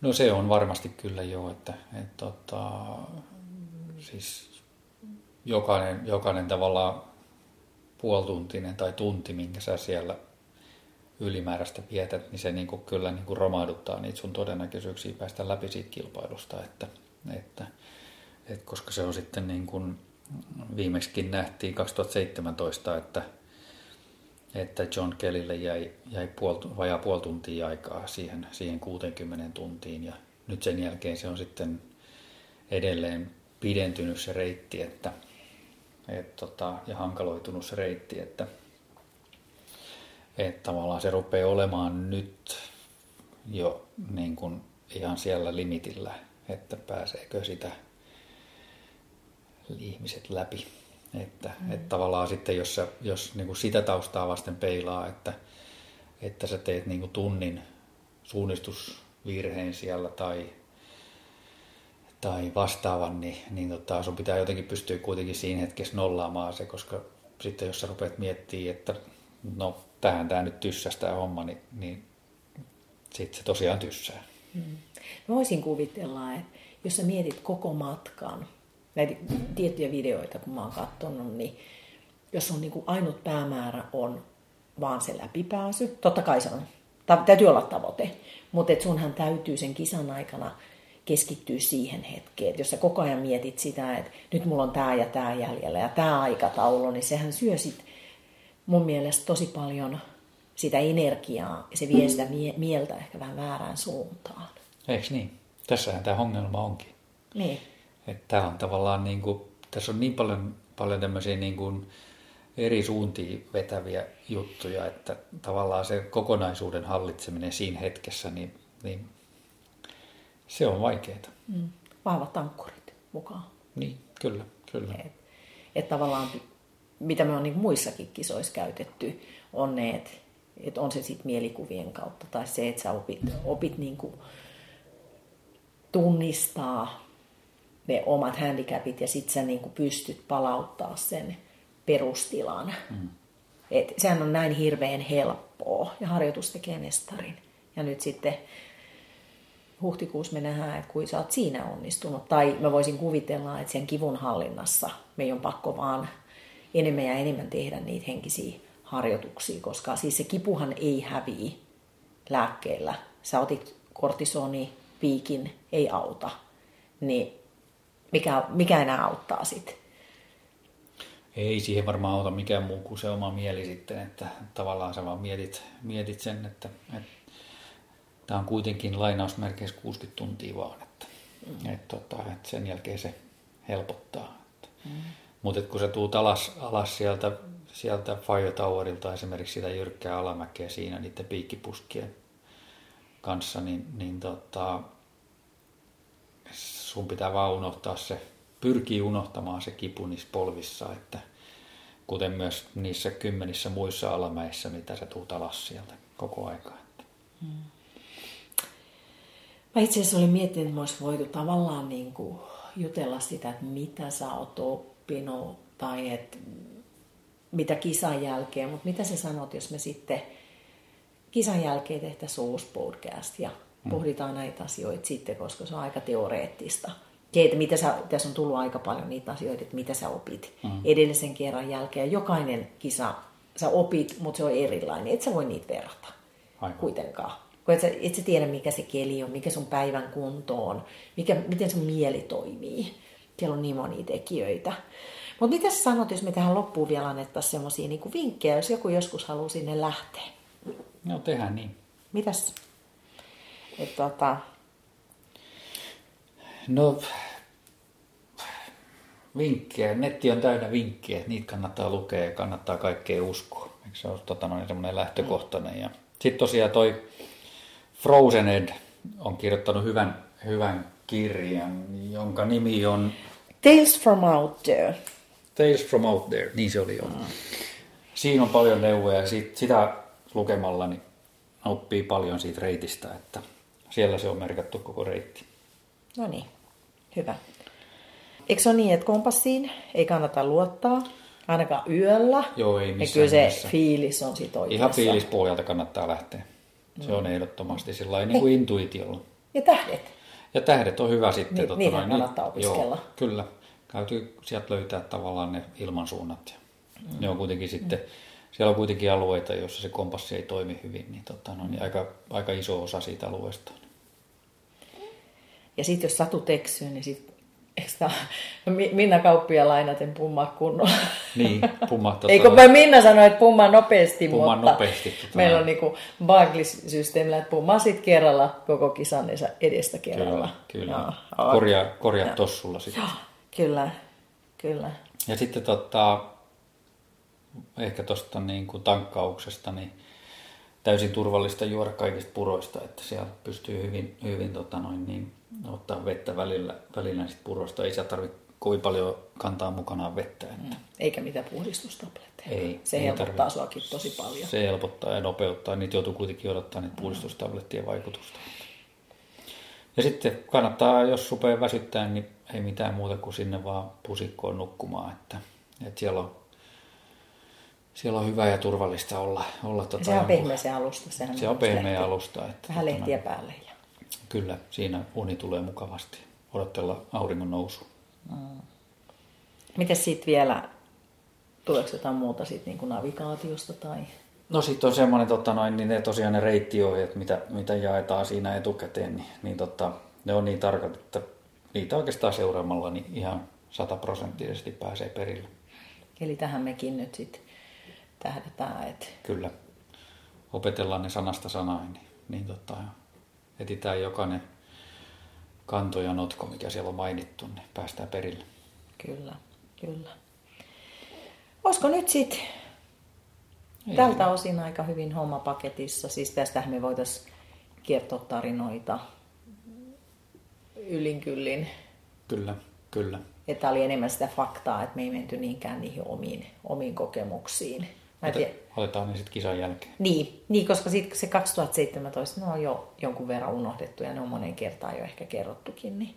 Speaker 2: No se on varmasti kyllä jo, että, että tota, siis jokainen, jokainen tavallaan puoltuntinen tai tunti, minkä sä siellä ylimääräistä vietät, niin se niin kuin kyllä niin kuin romahduttaa niitä sun todennäköisyyksiä päästä läpi siitä kilpailusta, että, että, että koska se on sitten niin kuin viimeksikin nähtiin 2017, että, että John Kellylle jäi, jäi puol, vajaa puoli tuntia aikaa siihen, siihen 60 tuntiin. Ja nyt sen jälkeen se on sitten edelleen pidentynyt se reitti, että, et, tota, ja hankaloitunut se reitti, että et tavallaan se rupeaa olemaan nyt jo niin kuin ihan siellä limitillä, että pääseekö sitä ihmiset läpi. Että, mm. että tavallaan sitten, jos, sä, jos niin kuin sitä taustaa vasten peilaa, että, että sä teet niin kuin tunnin suunnistusvirheen siellä tai tai vastaavan, niin, niin tota, sun pitää jotenkin pystyä kuitenkin siinä hetkessä nollaamaan se, koska sitten jos sä rupeat miettimään, että no tähän tämä nyt tyssäs tämä homma, niin, niin sitten se tosiaan tyssää.
Speaker 1: Mä voisin kuvitella, että jos sä mietit koko matkan, näitä tiettyjä videoita, kun mä oon katsonut, niin jos on niin kuin ainut päämäärä on vaan se läpipääsy, totta kai se on, täytyy olla tavoite, mutta et sunhan täytyy sen kisan aikana keskittyä siihen hetkeen. Että jos sä koko ajan mietit sitä, että nyt mulla on tämä ja tämä jäljellä ja tämä aikataulu, niin sehän syö sit mun mielestä tosi paljon sitä energiaa ja se vie sitä mie- mieltä ehkä vähän väärään suuntaan.
Speaker 2: Eikö niin? Tässähän tämä ongelma onkin.
Speaker 1: Niin.
Speaker 2: Että tämä on tavallaan niin kuin, tässä on niin paljon, paljon tämmöisiä niin kuin eri suuntiin vetäviä juttuja, että tavallaan se kokonaisuuden hallitseminen siinä hetkessä, niin, niin se on vaikeaa.
Speaker 1: Mm. Vahvat ankkurit mukaan.
Speaker 2: Niin, kyllä, kyllä.
Speaker 1: Et, et tavallaan, mitä me on niin muissakin kisoissa käytetty, on ne, että et on se sitten mielikuvien kautta tai se, että sä opit, opit niin kuin tunnistaa ne omat handicapit ja sitten sä niin kuin pystyt palauttaa sen perustilan. Mm. Et sehän on näin hirveän helppoa ja harjoitus tekee mestarin. Ja nyt sitten huhtikuussa me nähdään, että kuin sä oot siinä onnistunut. Tai mä voisin kuvitella, että sen kivun hallinnassa me on pakko vaan enemmän ja enemmän tehdä niitä henkisiä harjoituksia, koska siis se kipuhan ei häviä lääkkeellä. Sä otit kortisoni, piikin, ei auta. Niin mikä, mikä enää auttaa sitten?
Speaker 2: Ei siihen varmaan auta mikään muu kuin se oma mieli sitten, että tavallaan sä vaan mietit, mietit sen, että, että tämä on kuitenkin lainausmerkeissä 60 tuntia vaan, että, mm. että, että, että sen jälkeen se helpottaa. Mm. Mutta kun sä tuut alas, alas sieltä, sieltä Fire Towerilta esimerkiksi sitä jyrkkää alamäkeä siinä niiden piikkipuskien kanssa, niin, niin tota, sun pitää vaan unohtaa se, pyrkii unohtamaan se kipu niissä polvissa, että kuten myös niissä kymmenissä muissa alamäissä, mitä sä tuut alas sieltä koko aikaa. Hmm.
Speaker 1: Mä itse asiassa olin miettinyt, että mä olisi voitu tavallaan niin kuin jutella sitä, että mitä sä oot oppinut tai että mitä kisan jälkeen, mutta mitä sä sanot, jos me sitten kisan jälkeen tehtäisiin uusi podcast ja. Pohditaan näitä asioita sitten, koska se on aika teoreettista. Ja että mitä sä, tässä on tullut aika paljon niitä asioita, että mitä sä opit mm. edellisen kerran jälkeen. Jokainen kisa sä opit, mutta se on erilainen. Et sä voi niitä verrata Aivan. kuitenkaan. Kun et sä, et sä tiedä, mikä se keli on, mikä sun päivän kunto on, mikä, miten sun mieli toimii. Siellä on niin monia tekijöitä. Mutta mitä sä sanot, jos me tähän loppuun vielä annettaisiin semmoisia niin vinkkejä, jos joku joskus haluaa sinne lähteä?
Speaker 2: No tehdään niin.
Speaker 1: Mitäs? Et, tota...
Speaker 2: No, vinkkejä. Netti on täynnä vinkkejä. Niitä kannattaa lukea ja kannattaa kaikkea uskoa. Eikö se ole tota, noin semmoinen lähtökohtainen. Ja sitten tosiaan toi Frozen Ed on kirjoittanut hyvän, hyvän kirjan, jonka nimi on...
Speaker 1: Tales from Out There.
Speaker 2: Tales from Out There, niin se oli jo. Mm. Siinä on paljon neuvoja ja sit, sitä lukemalla niin oppii paljon siitä reitistä, että siellä se on merkattu koko reitti.
Speaker 1: No niin, hyvä. Eikö se ole niin, että kompassiin ei kannata luottaa, ainakaan yöllä?
Speaker 2: Joo, ei missään
Speaker 1: Ja kyllä se mielessä. fiilis on sit oikeassa.
Speaker 2: Ihan fiilispohjalta kannattaa lähteä. Se on ehdottomasti sillä niin kuin intuitiolla.
Speaker 1: Ja tähdet.
Speaker 2: Ja tähdet on hyvä sitten. Ni,
Speaker 1: totta niitä kannattaa opiskella.
Speaker 2: Joo, kyllä. Täytyy sieltä löytää tavallaan ne ilmansuunnat. Mm. Ne on kuitenkin mm. sitten, siellä on kuitenkin alueita, joissa se kompassi ei toimi hyvin, niin, tota, no, niin aika, aika iso osa siitä alueesta.
Speaker 1: Ja sitten jos satut eksyy, niin sit Eikö Minna Kauppia lainaten pummaa kunnolla?
Speaker 2: Niin, pummaa tota...
Speaker 1: Eikö vai Minna sanoi, että pummaa nopeasti,
Speaker 2: pummaa
Speaker 1: mutta
Speaker 2: nopeasti, tota...
Speaker 1: meillä on niinku Barclays-systeemillä, että pummaa sit kerralla koko kisan edestä kerralla.
Speaker 2: Kyllä, kyllä. No, korjaa, korjaa ja. tossulla sitten.
Speaker 1: Kyllä, kyllä.
Speaker 2: Ja sitten tota, ehkä tuosta niin kuin tankkauksesta, niin täysin turvallista juoda kaikista puroista, että siellä pystyy hyvin, hyvin tota noin, niin, ottaa vettä välillä, välillä niistä puroista. Ei se tarvitse kovin paljon kantaa mukanaan vettä. Että... Mm.
Speaker 1: Eikä mitään puhdistustabletteja.
Speaker 2: Ei,
Speaker 1: se
Speaker 2: ei
Speaker 1: helpottaa tarvitse. suakin tosi paljon.
Speaker 2: Se helpottaa ja nopeuttaa. Niitä joutuu kuitenkin odottaa niitä puhdistustablettien vaikutusta. Ja sitten kannattaa, jos rupeaa väsyttää, niin ei mitään muuta kuin sinne vaan pusikkoon nukkumaan. Että, että siellä on siellä on hyvä ja turvallista olla. olla
Speaker 1: tota, se on pehmeä se alusta.
Speaker 2: Sehän se on pehmeä alusta. Että,
Speaker 1: Vähän lehtiä päälle. Ja...
Speaker 2: Kyllä, siinä uni tulee mukavasti. Odotella auringon nousu. Mm.
Speaker 1: Miten sitten vielä, tuleeko jotain muuta sit niin kuin navigaatiosta tai?
Speaker 2: No sitten on semmoinen, tota noin, niin ne tosiaan ne reittiohjeet, mitä, mitä jaetaan siinä etukäteen, niin, niin tota, ne on niin tarkat, että niitä oikeastaan seuraamalla niin ihan sataprosenttisesti pääsee perille.
Speaker 1: Eli tähän mekin nyt sitten tähdätään, että...
Speaker 2: Kyllä. Opetellaan ne sanasta sanaan, niin, niin tota, etsitään jokainen kanto ja notko, mikä siellä on mainittu, niin päästään perille.
Speaker 1: Kyllä, kyllä. Olisiko nyt sitten tältä osin aika hyvin homma paketissa? Siis tästähän me voitaisiin kertoa tarinoita ylin
Speaker 2: Kyllä, kyllä.
Speaker 1: Että oli enemmän sitä faktaa, että me ei menty niinkään niihin omiin, omiin kokemuksiin.
Speaker 2: Mä Otetaan ne sitten kisan jälkeen.
Speaker 1: Niin, niin koska sit se 2017 ne on jo jonkun verran unohdettu ja ne on monen kertaan jo ehkä kerrottukin. Niin.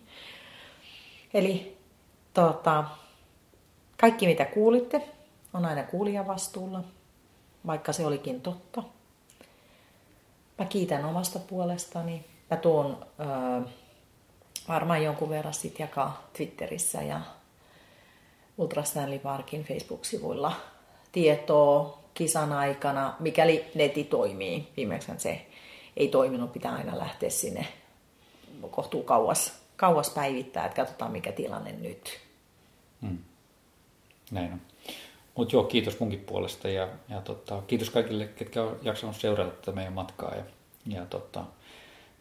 Speaker 1: Eli tota, kaikki mitä kuulitte on aina kuulijan vastuulla, vaikka se olikin totta. Mä kiitän omasta puolestani. Mä tuon ö, varmaan jonkun verran sit jakaa Twitterissä ja Ultra Stanley Parkin Facebook-sivuilla tietoa kisan aikana, mikäli neti toimii. Viimeksi se ei toiminut, pitää aina lähteä sinne kohtuu kauas, kauas päivittää, että katsotaan mikä tilanne nyt. Hmm.
Speaker 2: Näin on. Mutta joo, kiitos munkin puolesta ja, ja tota, kiitos kaikille, ketkä on jaksanut seurata tätä meidän matkaa. Ja, ja tota,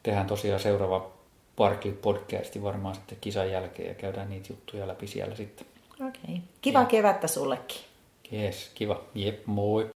Speaker 2: tehdään tosiaan seuraava Barkley podcasti varmaan sitten kisan jälkeen ja käydään niitä juttuja läpi siellä sitten.
Speaker 1: Okei. Okay. Kiva ja. kevättä sullekin.
Speaker 2: Yes, kiva. Jep, moi.